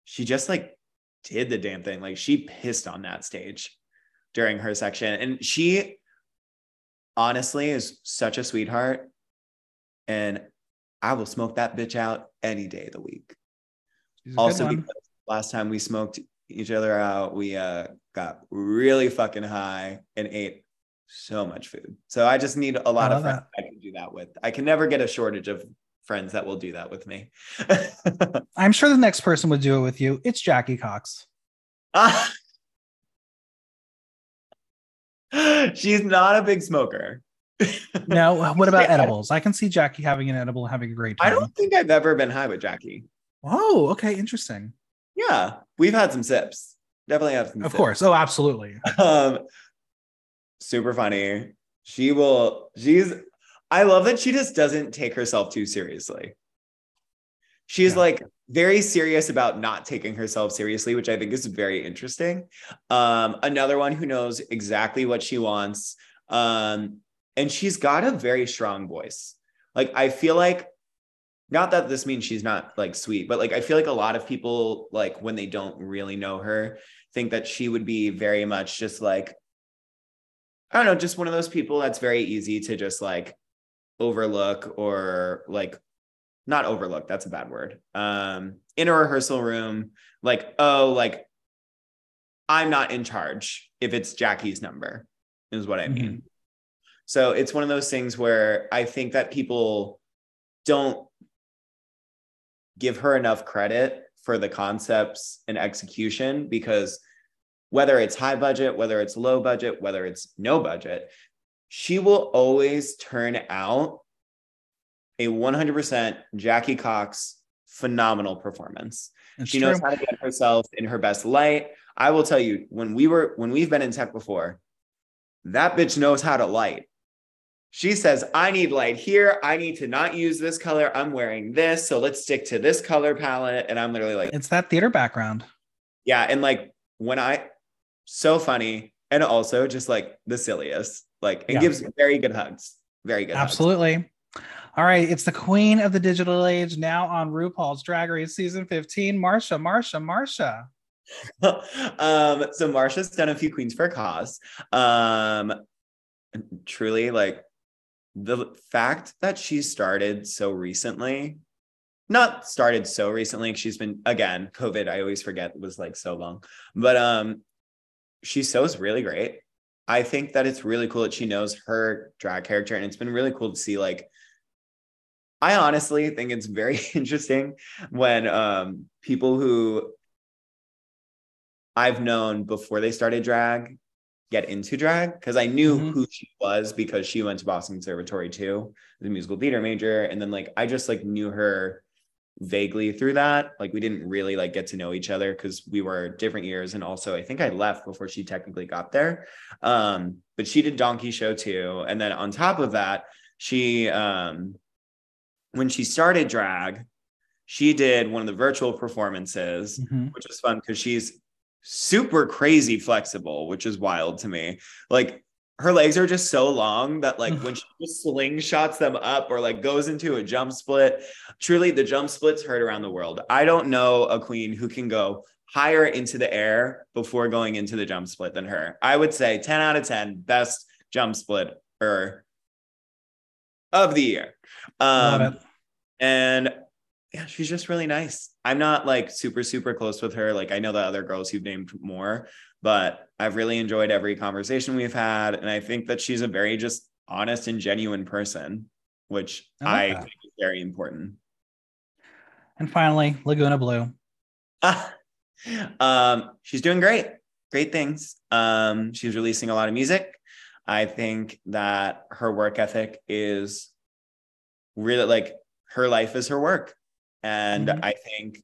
she just like did the damn thing. Like she pissed on that stage during her section, and she honestly is such a sweetheart. And I will smoke that bitch out any day of the week. Also, because last time we smoked each other out, we uh, got really fucking high and ate so much food. So I just need a lot of friends that. I can do that with. I can never get a shortage of friends that will do that with me. (laughs) I'm sure the next person would do it with you. It's Jackie Cox. Uh, (laughs) She's not a big smoker. (laughs) no, what about edibles? I can see Jackie having an edible, having a great time. I don't think I've ever been high with Jackie. Oh, okay, interesting. Yeah, we've had some sips. Definitely have some. Of sips. course. Oh, absolutely. Um, super funny. She will. She's. I love that she just doesn't take herself too seriously. She's yeah. like very serious about not taking herself seriously, which I think is very interesting. Um, another one who knows exactly what she wants. Um, and she's got a very strong voice. Like, I feel like, not that this means she's not like sweet, but like, I feel like a lot of people, like, when they don't really know her, think that she would be very much just like, I don't know, just one of those people that's very easy to just like overlook or like not overlook that's a bad word um in a rehearsal room like oh like i'm not in charge if it's jackie's number is what i mean mm-hmm. so it's one of those things where i think that people don't give her enough credit for the concepts and execution because whether it's high budget whether it's low budget whether it's no budget she will always turn out a 100% Jackie Cox phenomenal performance. That's she true. knows how to get herself in her best light. I will tell you when we were when we've been in tech before, that bitch knows how to light. She says, I need light here. I need to not use this color. I'm wearing this. So let's stick to this color palette. And I'm literally like, it's that theater background. Yeah. And like when I, so funny. And also just like the silliest, like it yeah. gives very good hugs. Very good. Absolutely. Hugs. All right. It's the queen of the digital age now on RuPaul's Drag Race season 15, Marcia, Marcia, Marcia. (laughs) um, so Marcia's done a few queens for cause. Um, truly like the fact that she started so recently not started so recently she's been again covid i always forget was like so long but um she sews really great i think that it's really cool that she knows her drag character and it's been really cool to see like i honestly think it's very (laughs) interesting when um people who i've known before they started drag get into drag because I knew mm-hmm. who she was because she went to Boston Conservatory too, the musical theater major. And then like I just like knew her vaguely through that. Like we didn't really like get to know each other because we were different years. And also I think I left before she technically got there. Um, but she did Donkey Show too. And then on top of that, she um when she started drag, she did one of the virtual performances, mm-hmm. which was fun because she's super crazy flexible, which is wild to me. Like her legs are just so long that like when she just slingshots them up or like goes into a jump split, truly the jump splits heard around the world. I don't know a queen who can go higher into the air before going into the jump split than her. I would say 10 out of 10 best jump split or of the year. Um, and yeah, she's just really nice. I'm not like super, super close with her. Like I know the other girls you've named more, but I've really enjoyed every conversation we've had. And I think that she's a very just honest and genuine person, which I, I think is very important. And finally, Laguna Blue. (laughs) um, she's doing great, great things. Um, she's releasing a lot of music. I think that her work ethic is really like her life is her work. And mm-hmm. I think,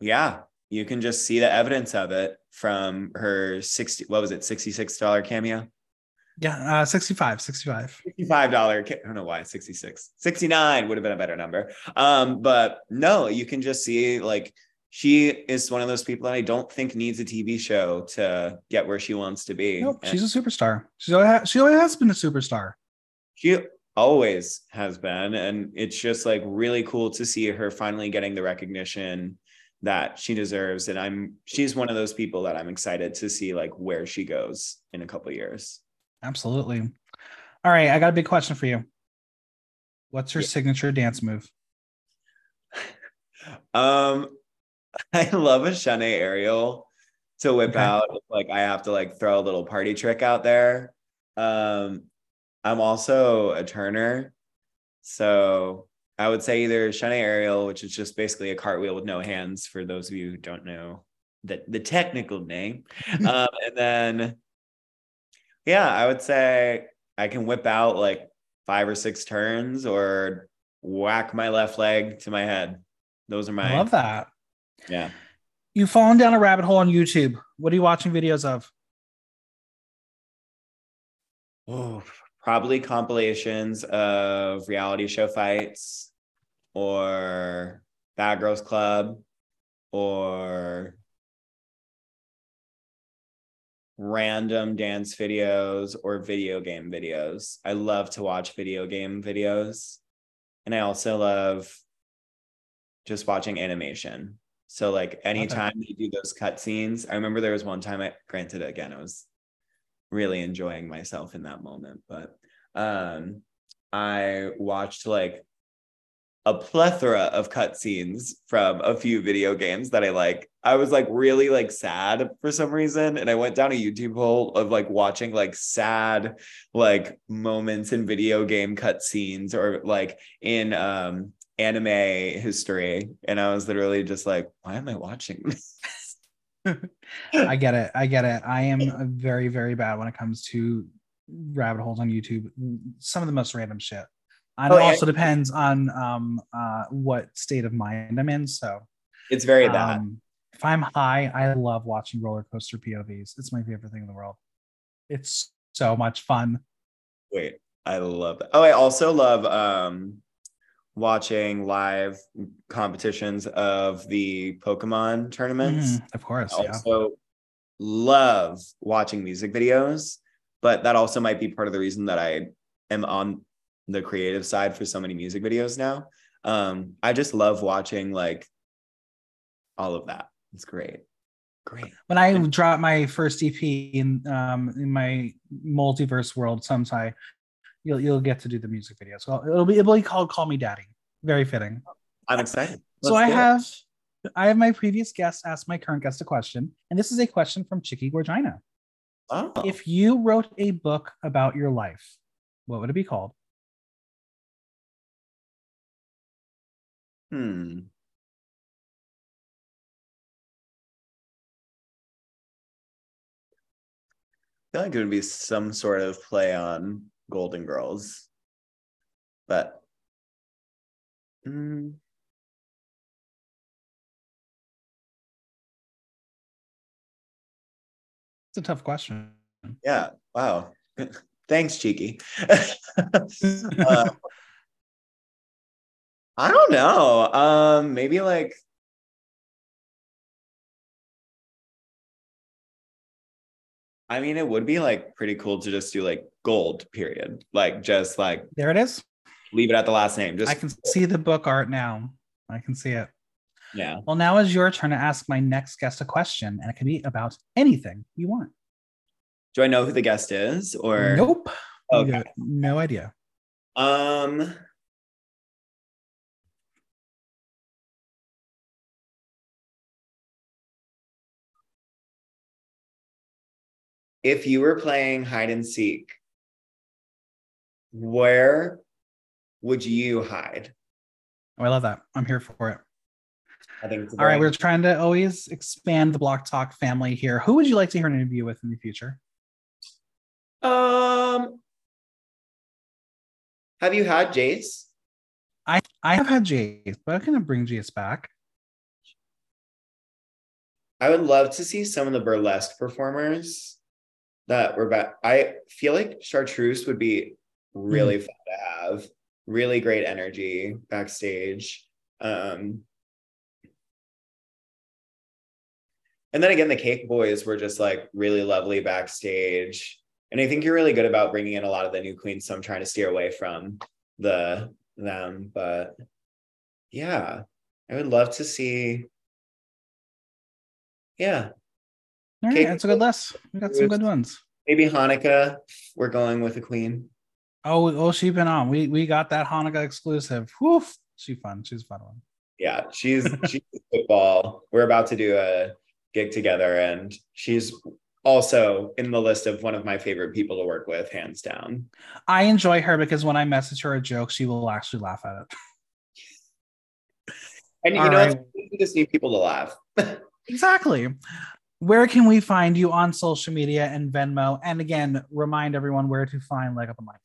yeah, you can just see the evidence of it from her 60, what was it, $66 cameo? Yeah, uh, 65, 65. $65. I don't know why 66. 69 would have been a better number. Um, but no, you can just see like she is one of those people that I don't think needs a TV show to get where she wants to be. Nope, she's a superstar. She's always, she always has been a superstar. She always has been and it's just like really cool to see her finally getting the recognition that she deserves. And i'm she's one of those people that i'm excited to see like where she goes in a couple years. Absolutely. All right i got a big question for you. What's her yeah. signature dance move? (laughs) Um i love a Shanae aerial to whip okay. out. Like i have to like throw a little party trick out there. Um I'm also a turner. So I would say either Shanae aerial, which is just basically a cartwheel with no hands for those of you who don't know the, the technical name. (laughs) um, and then, yeah, I would say I can whip out like five or six turns or whack my left leg to my head. Those are my. I love that. Yeah. You've fallen down a rabbit hole on YouTube. What are you watching videos of? Oh, probably compilations of reality show fights or Bad Girls Club or random dance videos or video game videos. I love to watch video game videos. And I also love just watching animation. So like anytime okay. they do those cutscenes, I remember there was one time I granted again, I was really enjoying myself in that moment. But um, I watched like a plethora of cutscenes from a few video games that I like. I was like really like sad for some reason, and I went down a YouTube hole of like watching like sad like moments in video game cutscenes or like in um anime history, and I was literally just like, why am I watching this? I get it. I get it. I am very, very bad when it comes to rabbit holes on YouTube. Some of the most random shit. And oh, it also yeah. depends on um, uh, what state of mind I'm in. So it's very bad. Um, if I'm high, I love watching roller coaster POVs. It's my favorite thing in the world. It's so much fun. Wait, I love that. Oh, I also love um watching live competitions of the Pokemon tournaments. Mm, of course. I also yeah. love watching music videos, but that also might be part of the reason that I am on the creative side for so many music videos now. Um, I just love watching like all of that. It's great. Great. When I drop my first EP in um in my multiverse world sometime, you'll you'll get to do the music video. So it'll be it'll be called Call Me Daddy. Very fitting. I'm excited. Let's so I have it. I have my previous guest ask my current guest a question, and this is a question from Chicky Gorgina. Oh. If you wrote a book about your life, what would it be called? Hmm. I feel like it would be some sort of play on Golden Girls, but mm, it's a tough question. Yeah. Wow. (laughs) Thanks, Cheeky. (laughs) uh, (laughs) I don't know. Um, maybe like I mean, it would be like pretty cool to just do like gold, period. Like just like there it is. Leave it at the last name. Just I can see the book art now. I can see it. Yeah. Well, now is your turn to ask my next guest a question, and it can be about anything you want. Do I know who the guest is or nope? Okay. No idea. Um if you were playing hide and seek, where would you hide? Oh, I love that. I'm here for it. I think all right. We're trying to always expand the Block Talk family here. Who would you like to hear an interview with in the future? Um, have you had Jace? I I have had Jace, but I'm gonna bring Jace back. I would love to see some of the burlesque performers that were back. I feel like Chartreuse would be really mm. fun to have. Really great energy backstage. Um, and then again, the Cake Boys were just like really lovely backstage. And I think you're really good about bringing in a lot of the new queens. So I'm trying to steer away from the them, but yeah, I would love to see. Yeah, all right, that's a good list. We got some good ones. Maybe Hanukkah. We're going with a queen. Oh, oh, she's been on. We we got that Hanukkah exclusive. Woof. She fun. She's a fun one. Yeah, she's (laughs) she's football. We're about to do a gig together, and she's also in the list of one of my favorite people to work with, hands down. I enjoy her because when I message her a joke, she will actually laugh at it. (laughs) And you All know, right. you just need people to laugh. (laughs) exactly where can we find you on social media and Venmo? And again, remind everyone where to find Leg Up in Life.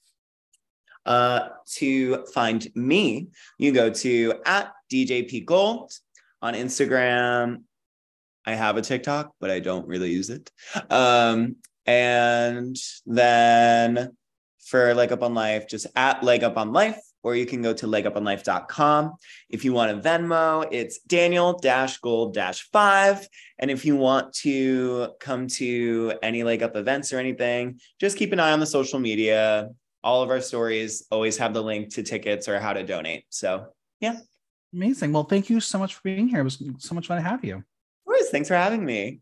Uh, to find me, you go to at DJP Gold on Instagram. I have a TikTok, but I don't really use it. Um, and then for Leg Up on Life, just at Leg Up on Life or you can go to leguponlife.com. If you want a Venmo, it's Daniel gold five. And if you want to come to any leg up events or anything, just keep an eye on the social media. All of our stories always have the link to tickets or how to donate. So, yeah. Amazing. Well, thank you so much for being here. It was so much fun to have you. Of course. Thanks for having me.